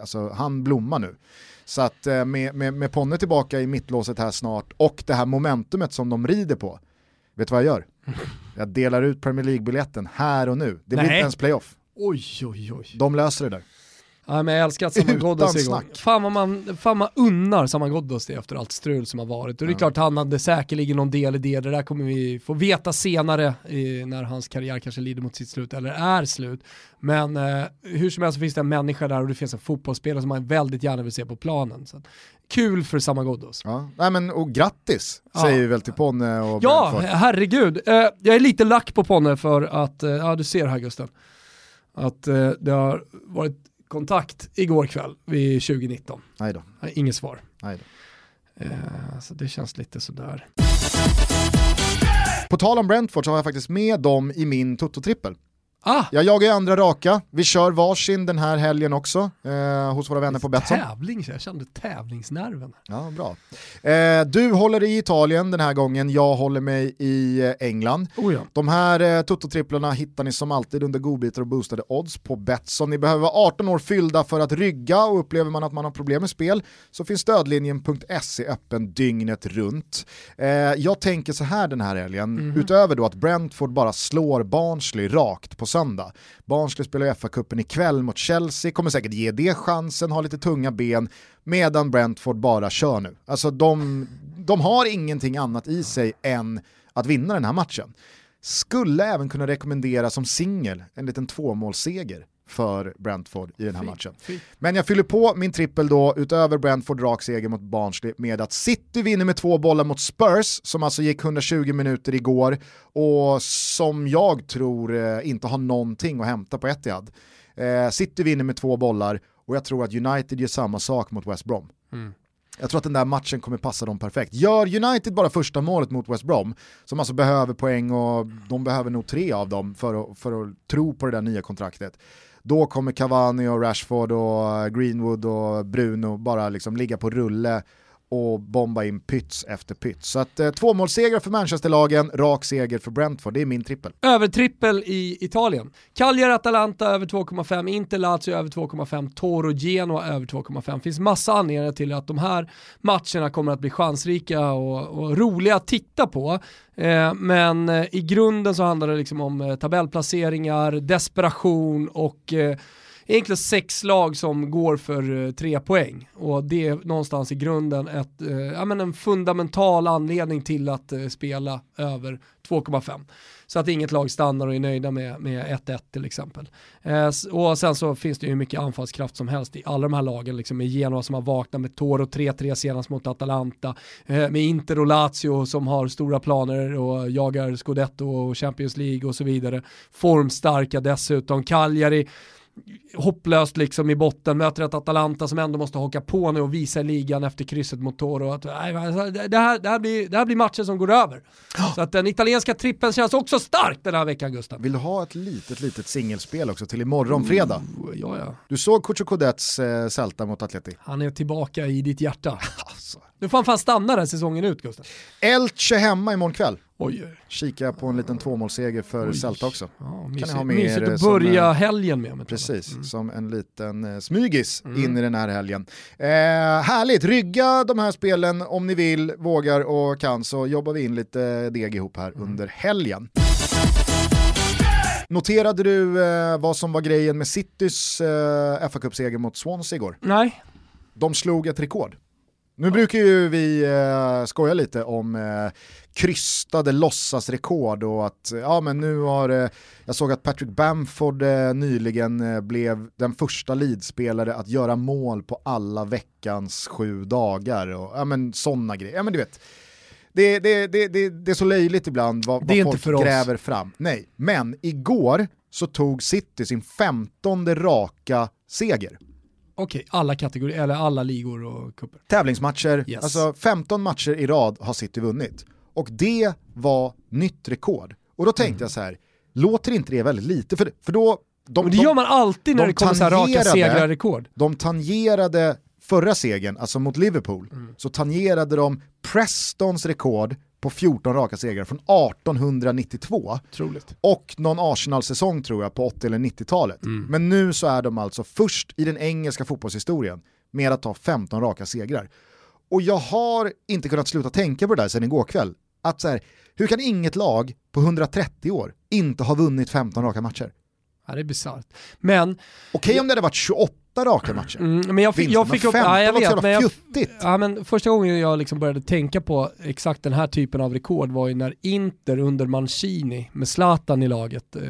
alltså, han blommar nu. Så att eh, med, med, med Ponne tillbaka i mittlåset här snart och det här momentumet som de rider på, vet du vad jag gör? Jag delar ut Premier League-biljetten här och nu. Det blir Nej. inte ens playoff. Oj, oj, oj. De löser det där. Ja, men jag älskar att Ghoddos är igång. Fan vad man, fan man unnar Saman Ghoddos det efter allt strul som har varit. Och det är Ja. klart han hade säkerligen någon del i det, det där kommer vi få veta senare eh, när hans karriär kanske lider mot sitt slut eller är slut. Men eh, hur som helst så finns det en människa där och det finns en fotbollsspelare som man väldigt gärna vill se på planen. Så kul för Saman Ghoddos. Ja. Nej, men, och grattis Ja. säger vi väl till Ponne och Ja, Brentford. herregud. Eh, jag är lite lack på Ponne för att, eh, ja du ser här Gusten, att eh, det har varit kontakt igår kväll vid 2019. Nej då. Inget svar. Nej då. Eh, så det känns lite sådär. På tal om Brentford så har jag faktiskt med dem i min Toto-trippel. Ah! Jag jagar ju andra raka, vi kör varsin den här helgen också eh, hos våra vänner på Betsson. Tävling, jag kände tävlingsnerven. Ja, bra. Eh, du håller i Italien den här gången, jag håller mig i eh, England. Oh ja. De här eh, Toto-tripplarna hittar ni som alltid under godbitar och boostade odds på Betsson. Ni behöver vara 18 år fyllda för att rygga och upplever man att man har problem med spel så finns stödlinjen.se öppen dygnet runt. Eh, jag tänker så här den här helgen, utöver då att Brentford bara slår Barnsley rakt på söndag. Barnsley spela i FA-cupen ikväll mot Chelsea, kommer säkert ge det chansen, ha lite tunga ben, medan Brentford bara kör nu. Alltså de, de har ingenting annat i sig än att vinna den här matchen. Skulle även kunna rekommendera som singel en liten tvåmålsseger för Brentford i den här matchen. fint. Men jag fyller på min trippel då, utöver Brentford rak seger mot Barnsley, med att City vinner med två bollar mot Spurs, som alltså gick 120 minuter igår, och som jag tror eh, inte har någonting att hämta på Etihad. Eh, City vinner med två bollar, och jag tror att United gör samma sak mot West Brom. Jag tror att den där matchen kommer passa dem perfekt. Gör United bara första målet mot West Brom, som alltså behöver poäng och de behöver nog tre av dem för att, för att tro på det där nya kontraktet. Då kommer Cavani och Rashford och Greenwood och Bruno bara liksom ligga på rulle och bomba in pyts efter pyts. Så att eh, tvåmålssegrar för Manchesterlagen, rak seger för Brentford, det är min trippel. Övertrippel i Italien. Cagliari Atalanta över 2,5, Inter Lazio över 2,5, Toro Genoa över 2,5. finns massa anledningar till att de här matcherna kommer att bli chansrika och, och roliga att titta på. Eh, men eh, i grunden så handlar det liksom om eh, tabellplaceringar, desperation och eh, egentligen sex lag som går för eh, tre poäng. Och det är någonstans i grunden ett, eh, ja, men en fundamental anledning till att eh, spela över 2,5. Så att inget lag stannar och är nöjda med, med 1-1 till exempel. Eh, och sen så finns det ju hur mycket anfallskraft som helst i alla de här lagen, liksom med Genoa som har vaknat med Toro 3-3 senast mot Atalanta, eh, med Inter och Lazio som har stora planer och jagar Scudetto och Champions League och så vidare. Formstarka dessutom, Cagliari hopplöst liksom i botten, möter ett Atalanta som ändå måste haka på nu och visa ligan efter krysset mot Toro. Att, nej, alltså, det, här, det, här blir, det här blir matcher som går över. Så att den italienska trippen känns också stark den här veckan Gustav. Vill du ha ett litet, litet singelspel också till imorgon fredag? Ja, ja. Du såg Kucho Kodets eh, Celta mot Atleti? Han är tillbaka i ditt hjärta. alltså. Du får fan stanna där säsongen ut Gustav. Elche hemma imorgon kväll. Oj. Kikar på en liten tvåmålsseger för Oj. Celta också. Ja, mysigt, ni ha med mysigt att börja eh, helgen med. med Precis, Mm. som en liten eh, smygis Mm. in i den här helgen. Eh, härligt, rygga de här spelen om ni vill, vågar och kan så jobbar vi in lite deg ihop här Mm. under helgen. Noterade du eh, vad som var grejen med Citys eh, fa Cup-seger mot Swansea igår? Nej, De slog ett rekord. Nu brukar ju vi eh, skoja lite om eh, krystade låtsasrekord och att ja men nu har, eh, jag såg att Patrick Bamford eh, nyligen eh, blev den första leadspelare att göra mål på alla veckans sju dagar och ja men sådana grejer. Ja men du vet, det, det, det, det, det är så löjligt ibland vad, vad folk gräver fram. Nej, men igår så tog City sin femtonde raka seger. Okej, alla kategorier, eller alla ligor och cuper. tävlingsmatcher, Yes. alltså 15 matcher i rad har City vunnit. Och det var nytt rekord. Och då tänkte Mm. jag så här, låter inte det väldigt lite? För, för då, de, det gör man alltid när de det kommer så här raka segrar-rekord. de tangerade förra segern, alltså mot Liverpool, Mm. så tangerade de Prestons rekord på 14 raka segrar från 1892 Otroligt. och någon Arsenal-säsong tror jag på 80 eller 90-talet. Mm. Men nu så är de alltså först i den engelska fotbollshistorien med att ta 15 raka segrar. Och jag har inte kunnat sluta tänka på det där sedan igår kväll. Att så här, hur kan inget lag på 130 år inte ha vunnit 15 raka matcher? Ja, det är bisarrt. Men, Okej om det hade varit 28 raka matcher. mm, men jag fick, jag fick upp, 15 ja, jag var vet, men jag, ja, men första gången jag liksom började tänka på exakt den här typen av rekord var ju när Inter under Mancini med Zlatan i laget eh,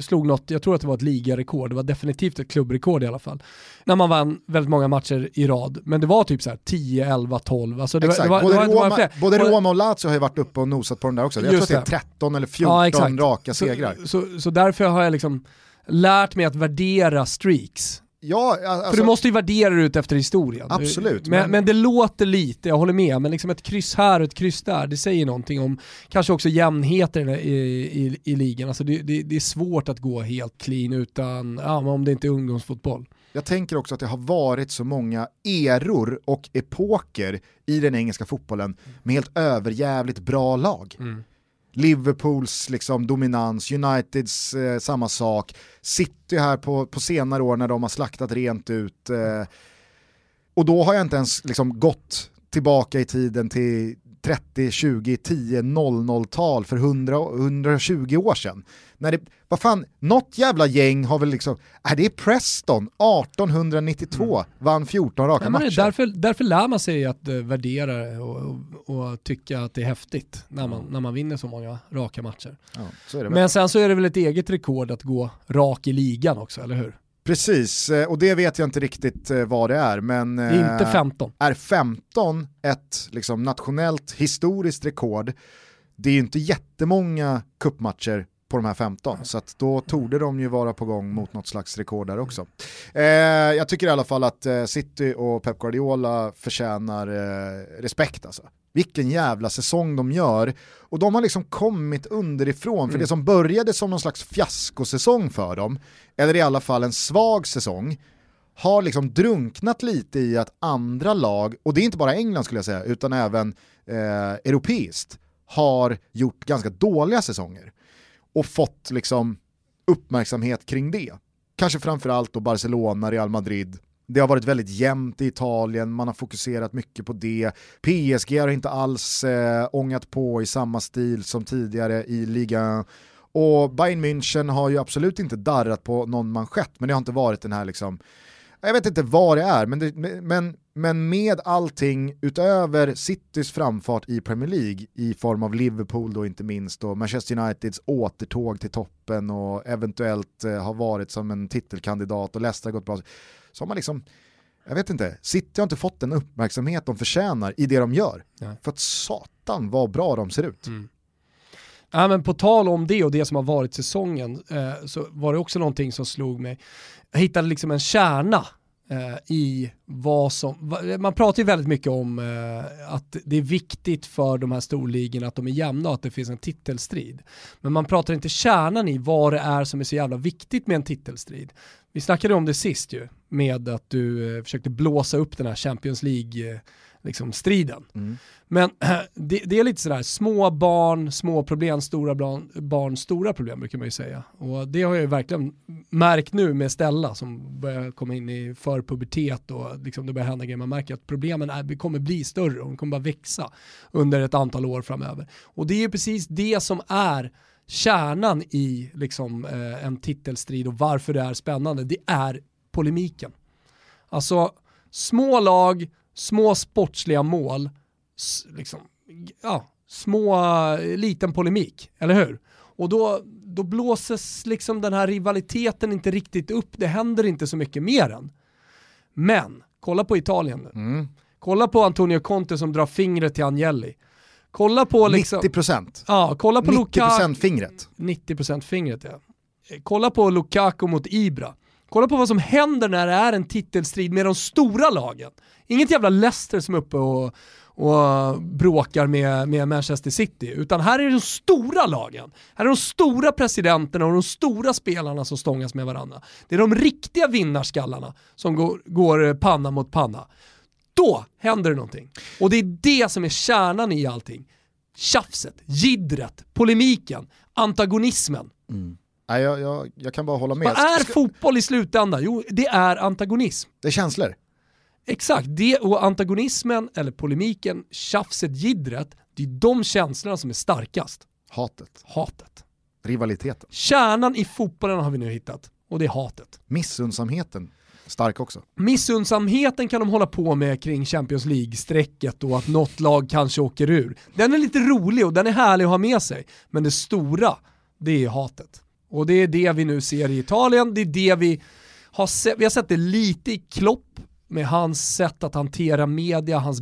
slog något, jag tror att det var ett ligarekord, det var definitivt ett klubbrekord i alla fall. När man vann väldigt många matcher i rad, men det var typ så här 10, 11, 12, alltså det var, Exakt. det var, både det var inte många Roma, fler. både Roma och Lazio har ju varit uppe och nosat på den där också. Jag tror att det är det. 13 eller 14 Ja, raka segrar. Så, så, så därför har jag liksom lärt mig att värdera streaks. Ja, alltså, För du måste ju värdera det ut efter historien. Absolut, Men, men- men... det låter lite, jag håller med, men liksom ett kryss här och ett kryss där, det säger någonting om kanske också jämnheten i, i, i ligan. Alltså det, det, det är svårt att gå helt clean utan, ja, om det inte är ungdomsfotboll. Jag tänker också att det har varit så många eror och epoker i den engelska fotbollen med helt överjävligt bra lag. Liverpools liksom dominans, Uniteds eh, samma sak, City här på, på senare år när de har slaktat rent ut. Eh, och då har jag inte ens liksom gått tillbaka i tiden till 30, 20, 10, 00-tal för 100, 120 år sedan. När det, vad fan, något jävla gäng har väl liksom, är det är Preston, 1892, vann 14 raka Ja, men det är matcher. därför, därför lär man sig att uh, värdera och, och, och tycka att det är häftigt när man, när man vinner så många raka matcher. Ja, så. Men sen så är det väl ett eget rekord att gå rak i ligan också, eller hur? Precis, eh, och det vet jag inte riktigt eh, vad det är, men inte eh, 15. är 15 ett liksom, nationellt historiskt rekord, det är ju inte jättemånga kuppmatcher på de här 15, så att då torde de ju vara på gång mot något slags rekord där också. Eh, jag tycker i alla fall att eh, City och Pep Guardiola förtjänar eh, respekt alltså. Vilken jävla säsong de gör. Och de har liksom kommit underifrån, för det som började som någon slags fiaskosäsong för dem, eller i alla fall en svag säsong, har liksom drunknat lite i att andra lag, och det är inte bara England skulle jag säga, utan även eh, europeiskt, har gjort ganska dåliga säsonger. Och fått liksom uppmärksamhet kring det. Kanske framförallt då Barcelona, Real Madrid. Det har varit väldigt jämnt i Italien, man har fokuserat mycket på det. PSG har inte alls eh, ångat på i samma stil som tidigare i ligan. Och Bayern München har ju absolut inte darrat på någon manschett, men det har inte varit den här liksom, jag vet inte vad det är, men, det, men, men med allting utöver Citys framfart i Premier League i form av Liverpool då inte minst och Manchester Uniteds återtåg till toppen och eventuellt eh, har varit som en titelkandidat och Leicester har gått bra, så har man liksom, jag vet inte, City har inte fått den uppmärksamhet de förtjänar i det de gör. Nej. För att satan vad bra de ser ut. Ja, men på tal om det och det som har varit säsongen eh, så var det också någonting som slog mig. Jag hittade liksom en kärna Eh, i vad som, man pratar ju väldigt mycket om eh, att det är viktigt för de här storligorna att de är jämna och att det finns en titelstrid. Men man pratar inte kärnan i vad det är som är så jävla viktigt med en titelstrid. Vi snackade om det sist ju, med att du eh, försökte blåsa upp den här Champions League eh, liksom, striden. Mm. Men det, det är lite sådär, små barn, små problem, stora barn, barn, stora problem brukar man ju säga. Och det har jag ju verkligen märkt nu med Stella som börjar komma in i förpubertet och liksom det börjar hända grejer. Man märker att problemen är, kommer bli större och de kommer bara växa under ett antal år framöver. Och det är ju precis det som är kärnan i liksom, eh, en titelstrid och varför det är spännande. Det är polemiken. Alltså små lag, små sportsliga mål, liksom, ja, små, eh, liten polemik, eller hur? Och då, då blåses liksom den här rivaliteten inte riktigt upp, det händer inte så mycket mer än. Men, kolla på Italien nu. Mm. Kolla på Antonio Conte som drar fingret till Agnelli. Kolla på liksom... 90%. Ja, kolla på 90% Lukaku. fingret. 90% fingret ja. Kolla på Lukaku mot Ibra. Kolla på vad som händer när det är en titelstrid med de stora lagen. Inget jävla Leicester som är uppe och, och bråkar med, med Manchester City, utan här är det de stora lagen. Här är de stora presidenterna och de stora spelarna som stångas med varandra. Det är de riktiga vinnarskallarna som går, går eh, panna mot panna. Då händer det någonting. Och det är det som är kärnan i allting. Tjafset, jiddret, polemiken, antagonismen. Mm. Nej, jag, jag, jag kan bara hålla med. Vad är Ska- fotboll i slutändan? Jo, det är antagonism. Det är känslor. Exakt, det och antagonismen, eller polemiken, tjafset, jiddret, det är de känslorna som är starkast. Hatet. Hatet. Rivaliteten. Kärnan i fotbollen har vi nu hittat, och det är hatet. Missundsamheten. Stark också. Missundsamheten kan de hålla på med kring Champions League-strecket och att något lag kanske åker ur. Den är lite rolig och den är härlig att ha med sig, men det stora, det är hatet. Och det är det vi nu ser i Italien, det är det vi har sett, vi har sett det lite i Klopp med hans sätt att hantera media, hans,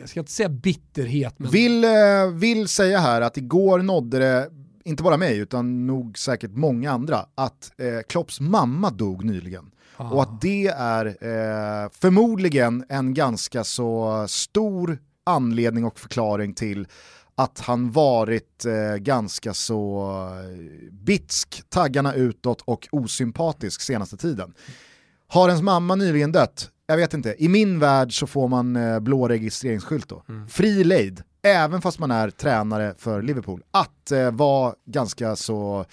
jag ska inte säga bitterhet, men Vill, eh, vill säga här att igår nådde det, inte bara mig utan nog säkert många andra, att eh, Klopps mamma dog nyligen. Och att det är eh, förmodligen en ganska så stor anledning och förklaring till att han varit eh, ganska så eh, bitsk, taggarna utåt och osympatisk senaste tiden. Har ens mamma nyligen dött? Jag vet inte. I min värld så får man eh, blå registreringsskylt då. Fri lejd, även fast man är tränare för Liverpool, att eh, vara ganska så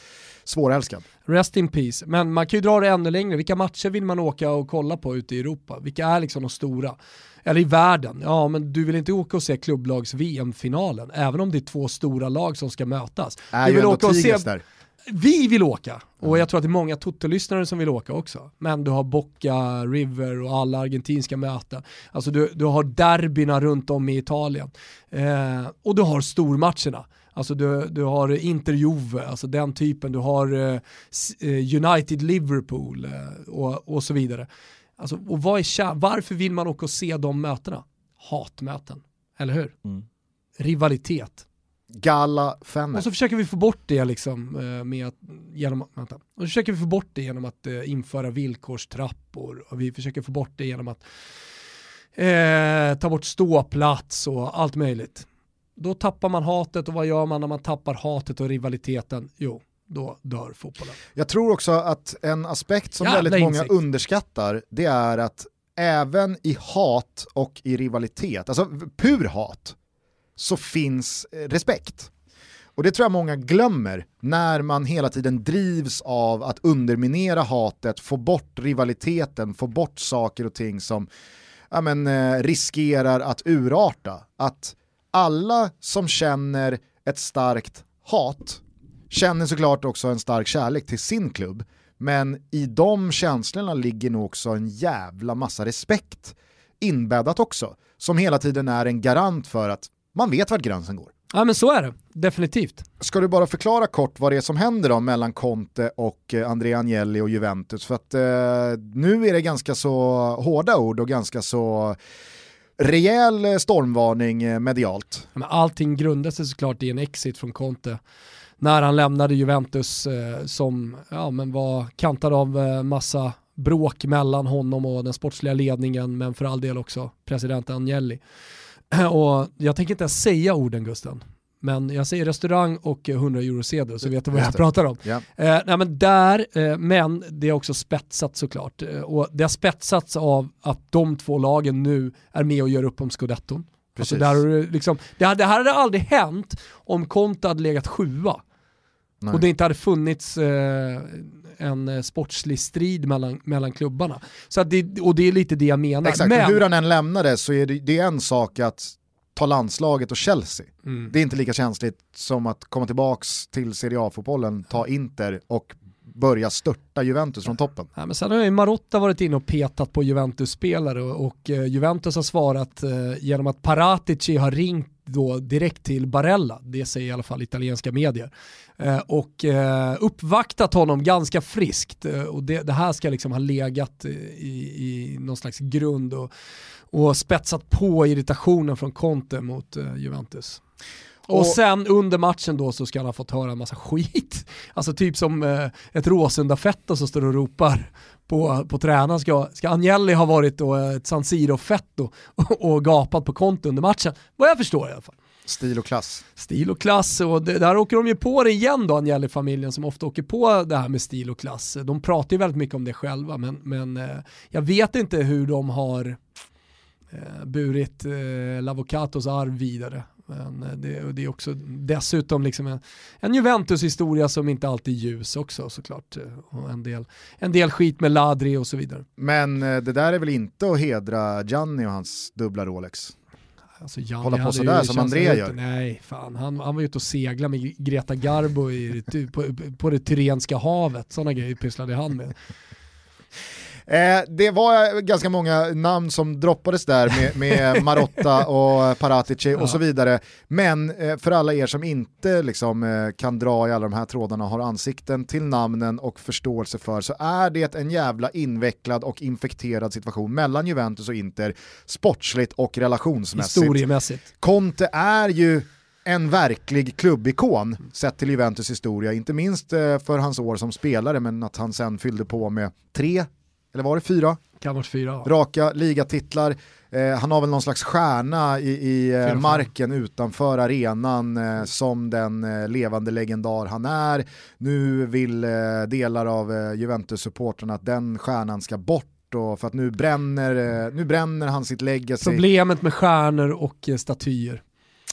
svårälskad. Rest in peace. Men man kan ju dra det ännu längre. Vilka matcher vill man åka och kolla på ute i Europa? Vilka är liksom de stora? Eller i världen? Ja, men du vill inte åka och se klubblags VM-finalen, även om det är två stora lag som ska mötas. Är du ju vill ändå åka och se... Där. Vi vill åka, och jag tror att det är många Toto-lyssnare som vill åka också. Men du har Boca, River och alla argentinska möten. Alltså du, du har derbyna runt om i Italien. Eh, och du har stormatcherna. Alltså du, du har Inter Juve, alltså den typen. Du har eh, eh, United Liverpool eh, och, och så vidare. Alltså, och vad är varför vill man åka och se de mötena? Hatmöten, eller hur? Rivalitet. Galla Fenner. Och så försöker vi få bort det liksom, eh, med att, genom, vänta. Och så försöker vi få bort det genom att eh, införa villkorstrappor och vi försöker få bort det genom att eh, ta bort ståplats och allt möjligt. Då tappar man hatet och vad gör man när man tappar hatet och rivaliteten? Jo, då dör fotbollen. Jag tror också att en aspekt som Jävla väldigt många insikt. underskattar, det är att även i hat och i rivalitet, alltså pur hat, så finns eh, respekt. Och det tror jag många glömmer när man hela tiden drivs av att underminera hatet, få bort rivaliteten, få bort saker och ting som ja, men, eh, riskerar att urarta. Att alla som känner ett starkt hat känner såklart också en stark kärlek till sin klubb, men i de känslorna ligger nog också en jävla massa respekt inbäddat också, som hela tiden är en garant för att man vet vart gränsen går. Ja men så är det, definitivt. Ska du bara förklara kort vad det är som händer då mellan Conte och eh, Andrea Agnelli och Juventus? För att eh, nu är det ganska så hårda ord och ganska så rejäl eh, stormvarning eh, medialt. Men allting grundar sig såklart i en exit från Conte. När han lämnade Juventus eh, som ja, men var kantad av eh, massa bråk mellan honom och den sportsliga ledningen, men för all del också presidenten Agnelli. Och jag tänker inte ens säga orden Gusten, men jag säger restaurang och 100 eurosedel så vet du vad jag pratar om. Ja. Eh, nej men där, eh, men det har också spetsats såklart. Eh, och det har spetsats av att de två lagen nu är med och gör upp om scudetton. Alltså där har liksom, det, hade- det här hade aldrig hänt om Conte hade legat sjua Nej. och det inte hade funnits eh, en eh, sportslig strid mellan, mellan klubbarna. Så det, och det är lite det jag menar. Exakt, men, hur han än lämnade så är det, det är en sak att ta landslaget och Chelsea. Mm. Det är inte lika känsligt som att komma tillbaks till Serie A-fotbollen, ta Inter och börja störta Juventus från toppen. Ja, men sen har ju Marotta varit inne och petat på Juventus-spelare och, och eh, Juventus har svarat eh, genom att Paratici har ringt då direkt till Barella, det säger i alla fall italienska medier, eh, och eh, uppvaktat honom ganska friskt. Eh, och det, det här ska liksom ha legat eh, i, i någon slags grund och, och spetsat på irritationen från Conte mot eh, Juventus. Och, Och- sen under matchen då så ska han ha fått höra en massa skit. Alltså typ som eh, ett Råsunda-fetto som står och ropar på, på tränaren. Ska, ska Agnelli ha varit då ett San Siro-fetto och, och gapat på konto under matchen? Vad jag förstår i alla fall. Stil och klass. Stil och klass och det, där åker de ju på det igen då, Agnelli-familjen som ofta åker på det här med stil och klass. De pratar ju väldigt mycket om det själva men, men eh, jag vet inte hur de har eh, burit eh, Lavocatos arv vidare. Men eh, det, det är också dessutom liksom en, en Juventus-historia som inte alltid är ljus också såklart. Eh, Och en, del, en del skit med Ladri och så vidare. Men eh, det där är väl inte att hedra Gianni och hans dubbla Rolex? Alltså Gianni Hålla på sådär som ute. gör. Nej, fan. Han, han var ute och segla med Greta Garbo i, på, på det Tyrenska havet. Sådana grejer pysslade han med. Eh, det var ganska många namn som droppades där med, med Marotta och Paratici och så vidare. Men eh, för alla er som inte liksom, eh, kan dra i alla de här trådarna och har ansikten till namnen och förståelse för så är det en jävla invecklad och infekterad situation mellan Juventus och Inter sportsligt och relationsmässigt. Historiemässigt. Conte är ju en verklig klubbikon sett till Juventus historia, inte minst eh, för hans år som spelare men att han sen fyllde på med tre, eller var det fyra, Kan vara fyra. ja. raka ligatitlar. Eh, han har väl någon slags stjärna i, i eh, marken utanför arenan eh, som den eh, levande legendar han är. Nu vill eh, delar av Juventus-supporterna att den stjärnan ska bort och för att nu bränner, nu bränner han sitt legacy. Problemet med stjärnor och statyer.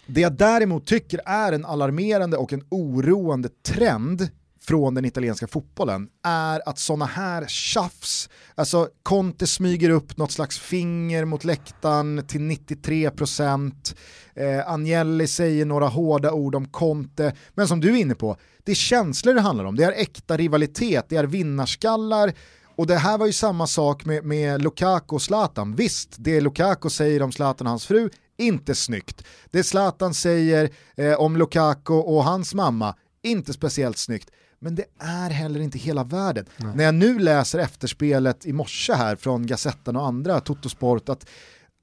Det jag däremot tycker är en alarmerande och en oroande trend från den italienska fotbollen är att sådana här tjafs, alltså Conte smyger upp något slags finger mot läktaren till 93%, eh, Agnelli säger några hårda ord om Conte, men som du är inne på, det är känslor det handlar om, det är äkta rivalitet, det är vinnarskallar, och det här var ju samma sak med, med Lukaku och Zlatan. Visst, det Lukaku säger om Zlatan och hans fru, inte snyggt. Det Zlatan säger eh, om Lukaku och hans mamma, inte speciellt snyggt. Men det är heller inte hela världen. När jag nu läser efterspelet i morse här från Gazettan och andra, Totosport, att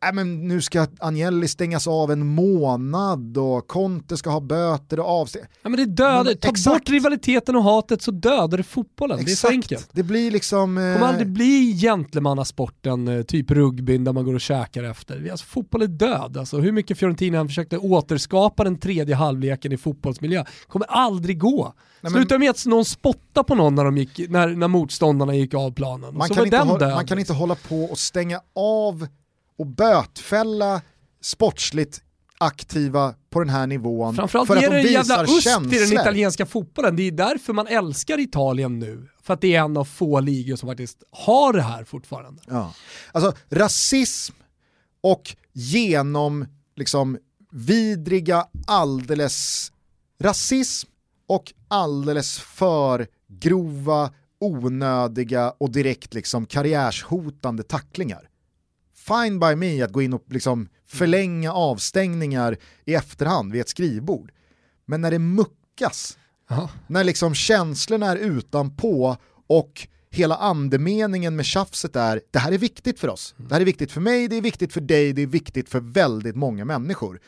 äh, men nu ska Agnelli stängas av en månad och Conte ska ha böter och avsteg. Ja, men det dödar, ta exakt. bort rivaliteten och hatet så dödar det fotbollen. Det är så enkelt. Det blir liksom... Eh, kommer aldrig bli gentlemannasporten, eh, typ rugbyn där man går och käkar efter. Alltså, fotboll är död. Alltså, hur mycket Fiorentina än försökte återskapa den tredje halvleken i fotbollsmiljö kommer aldrig gå. men- Sluta med att någon spotta på någon när, de gick, när, när motståndarna gick av planen. man, kan inte hålla, man kan inte hålla på och stänga av och bötfälla sportsligt aktiva på den här nivån Framförallt för att de en jävla visar USP i den känslor. italienska fotbollen. Det är därför man älskar Italien nu. För att det är en av få ligor som faktiskt har det här fortfarande. Ja. Alltså rasism och genom liksom vidriga alldeles rasism och alldeles för grova, onödiga och direkt liksom karriärshotande tacklingar. Fine by me att gå in och liksom förlänga avstängningar i efterhand vid ett skrivbord. Men när det muckas, Ja. när liksom känslorna är utanpå och hela andemeningen med tjafset är det här är viktigt för oss. Det här är viktigt för mig, det är viktigt för dig, det är viktigt för väldigt många människor.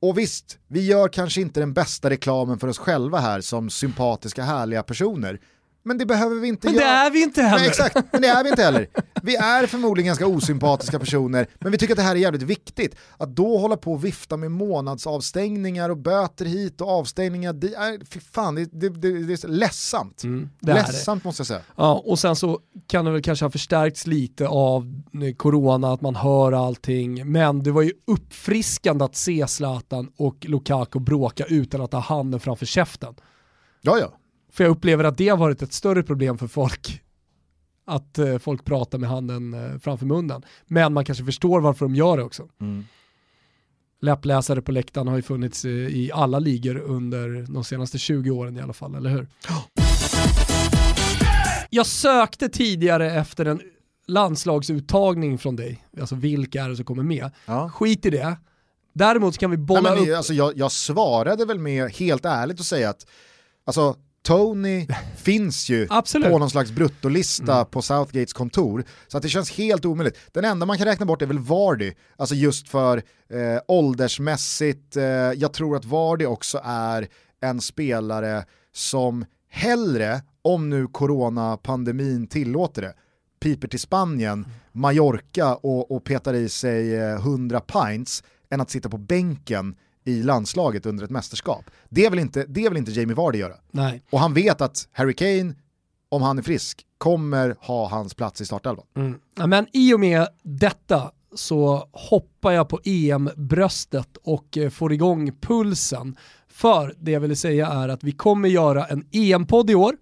Och visst, vi gör kanske inte den bästa reklamen för oss själva här som sympatiska härliga personer. Men det behöver vi inte Men göra. det är vi inte heller. Nej, exakt, men det är vi inte heller. Vi är förmodligen ganska osympatiska personer, men vi tycker att det här är jävligt viktigt. Att då hålla på och vifta med månadsavstängningar och böter hit och avstängningar dit, är, fy fan, det, det, det, det är ledsamt. Mm, det. ledsamt måste jag säga. Ja, och sen så kan det väl kanske ha förstärkts lite av eh, corona, att man hör allting. Men det var ju uppfriskande att se Zlatan och Lukaku bråka utan att ha handen framför käften. Ja, ja. För jag upplever att det har varit ett större problem för folk. Att eh, folk pratar med handen eh, framför munnen. Men man kanske förstår varför de gör det också. Mm. Läppläsare på läktaren har ju funnits eh, i alla ligor under de senaste 20 åren i alla fall, eller hur? Jag sökte tidigare efter en landslagsuttagning från dig, alltså vilka är det som kommer med? Ja. Skit i det. Däremot kan vi bolla Nej, men, upp... alltså, jag, jag svarade väl med, helt ärligt att säga att alltså, Tony finns ju. Mm. på någon slags bruttolista på Southgates kontor, så att det känns helt omöjligt. Den enda man kan räkna bort är väl Vardy, alltså just för eh, åldersmässigt, eh, jag tror att Vardy också är en spelare som hellre, om nu coronapandemin tillåter det, piper till Spanien, Mallorca och, och petar i sig eh, 100 pints än att sitta på bänken i landslaget under ett mästerskap. Det vill inte, det vill inte Jamie Vardy göra. Nej. Och han vet att Harry Kane, om han är frisk, kommer ha hans plats i startelvan. Mm. Ja, men i och med detta så hoppar jag på EM-bröstet och eh, får igång pulsen. För det jag vill säga är att vi kommer göra en EM-podd i år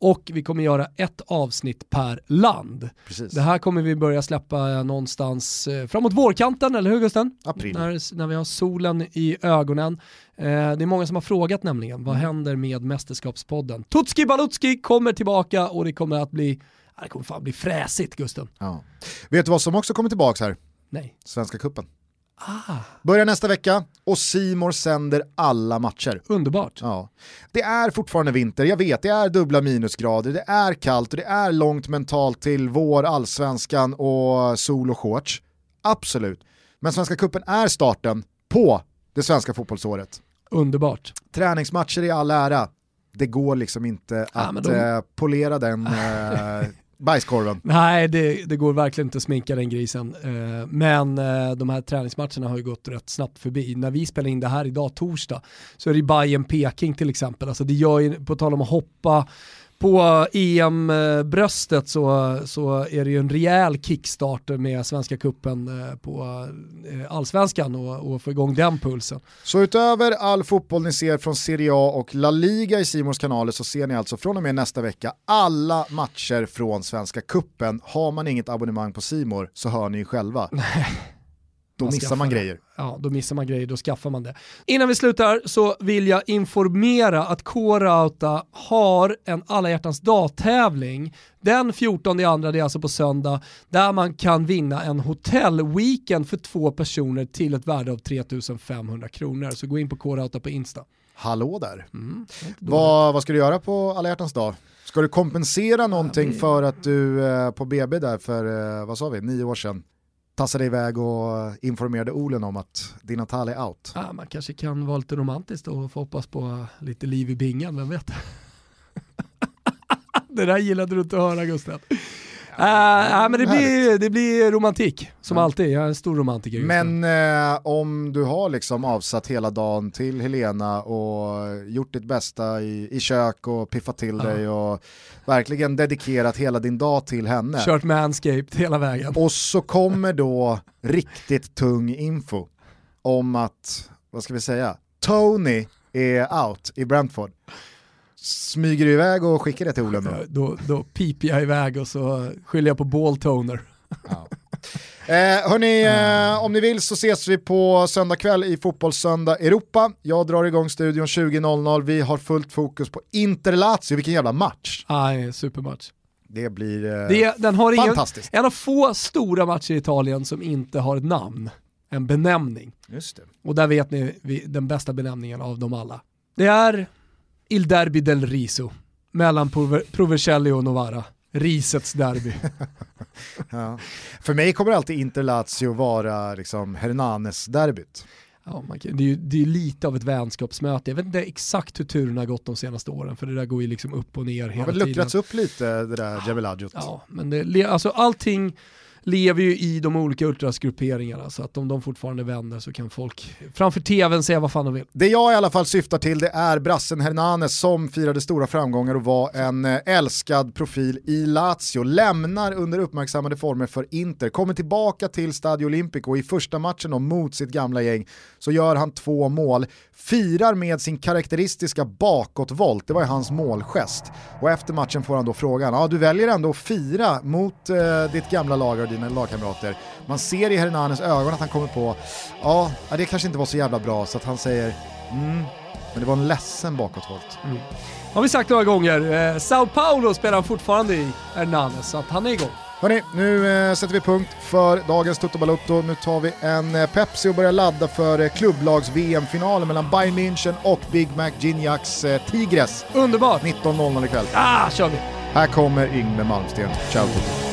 och vi kommer göra ett avsnitt per land. Precis. Det här kommer vi börja släppa eh, någonstans eh, framåt vårkanten, eller hur Gusten? April. När, när vi har solen i ögonen. Eh, det är många som har frågat nämligen, vad händer med Mästerskapspodden? Tutski Balutski kommer tillbaka och det kommer att bli, det kommer fan bli fräsigt Gusten. Ja. Vet du vad som också kommer tillbaka här? Nej. Svenska kuppen. Ah, Börjar nästa vecka och Simor sänder alla matcher. underbart. Ja. Det är fortfarande vinter, jag vet, det är dubbla minusgrader, det är kallt och det är långt mentalt till vår, allsvenskan och sol och shorts. Absolut. Men Svenska Cupen är starten på det svenska fotbollsåret. Underbart. Träningsmatcher i all ära, det går liksom inte Ja, att de- eh, polera den eh, bajskorven. Nej, det, det går verkligen inte att sminka den grisen. Eh, men eh, de här träningsmatcherna har ju gått rätt snabbt förbi. När vi spelar in det här idag, torsdag, så är det ju Bayern Peking till exempel. Alltså det gör ju, på tal om att hoppa på EM-bröstet så, så är det ju en rejäl kickstarter med Svenska Kuppen eh, på eh, allsvenskan och, och få igång den pulsen. Så utöver all fotboll ni ser från Serie A och La Liga i Simons kanaler så ser ni alltså från och med nästa vecka alla matcher från Svenska Kuppen. Har man inget abonnemang på Simor så hör ni ju själva. Då Man missar skaffar man grejer. Ja, då missar man grejer, då skaffar man det. Innan vi slutar så vill jag informera att K-Rauta har en alla hjärtans dag-tävling den 14 i andra, det är alltså på söndag, där man kan vinna en hotellweekend för två personer till ett värde av 3500 kronor. Så gå in på K-Rauta på Insta. Hallå där. Mm. Vad, vad ska du göra på alla hjärtans dag? Ska du kompensera någonting för att du eh, på BB där för, eh, vad sa vi, nio år sedan tassade iväg och informerade Olen om att dina tal är out? Ja, man kanske kan vara lite romantisk och få hoppas på lite liv i bingen, vem vet? det där gillade du inte att höra Gustav. Äh, nej, men det blir, det blir romantik, som Ja. alltid. Jag är en stor romantiker. Men eh, om du har liksom avsatt hela dagen till Helena och gjort ditt bästa i, i kök och piffat till dig och verkligen dedikerat hela din dag till henne. Kört manscaped hela vägen. Och så kommer då riktigt tung info om att, vad ska vi säga, Tony är out i Brentford. Smyger du iväg och skickar det till Olen då? Då, då piper jag iväg och så skyller jag på balltoner. Eh, hörni, eh, om ni vill så ses vi på söndag kväll i Fotbollssöndag Europa. Jag drar igång studion 20.00, vi har fullt fokus på Inter-Lazio, vilken jävla match. Nej, supermatch. Det blir eh, Det, den har ingen, fantastiskt. en av få stora matcher i Italien som inte har ett namn, en benämning. Just det. Och där vet ni vi- den bästa benämningen av dem alla. Det är Il Derby del Riso, mellan Prover- Provercelli och Novara. Risets derby. Ja. För mig kommer alltid Inter-Lazio vara liksom Hernanes-derbyt. Ja, man kan, det, är ju, det är lite av ett vänskapsmöte. Jag vet inte exakt hur turerna har gått de senaste åren, för det där går ju liksom upp och ner Det hela har väl tiden. luckrats upp lite det där Adjut. Ja, men det, alltså allting lever ju i de olika ultrasgrupperingarna, så att om de fortfarande vänder så kan folk framför tvn säga vad fan de vill. Det jag i alla fall syftar till det är brassen Hernanes som firade stora framgångar och var en eh, älskad profil i Lazio. Lämnar under uppmärksammade former för Inter, kommer tillbaka till Stadio Olimpico och i första matchen då mot sitt gamla gäng så gör han två mål, firar med sin karaktäristiska bakåtvolt, det var ju hans målgest. Och efter matchen får han då frågan, ja du väljer ändå att fira mot eh, ditt gamla lag och dina lagkamrater. Man ser i Hernanes ögon att han kommer på, ja det kanske inte var så jävla bra så att han säger, mm, men det var en ledsen bakåtvolt. Mm. Har vi sagt några gånger, eh, Sao Paulo spelar han fortfarande i Hernanes, så att han är igång. Hörni, nu eh, sätter vi punkt för dagens Toto Balotto. Nu tar vi en eh, Pepsi och börjar ladda för eh, klubblags-VM-finalen mellan Bayern München och Big Mac Gignacs eh, Tigres. Underbart! 19.00 ikväll. Ah, kör vi! Här kommer Yngve Malmsten. Ciao Toto.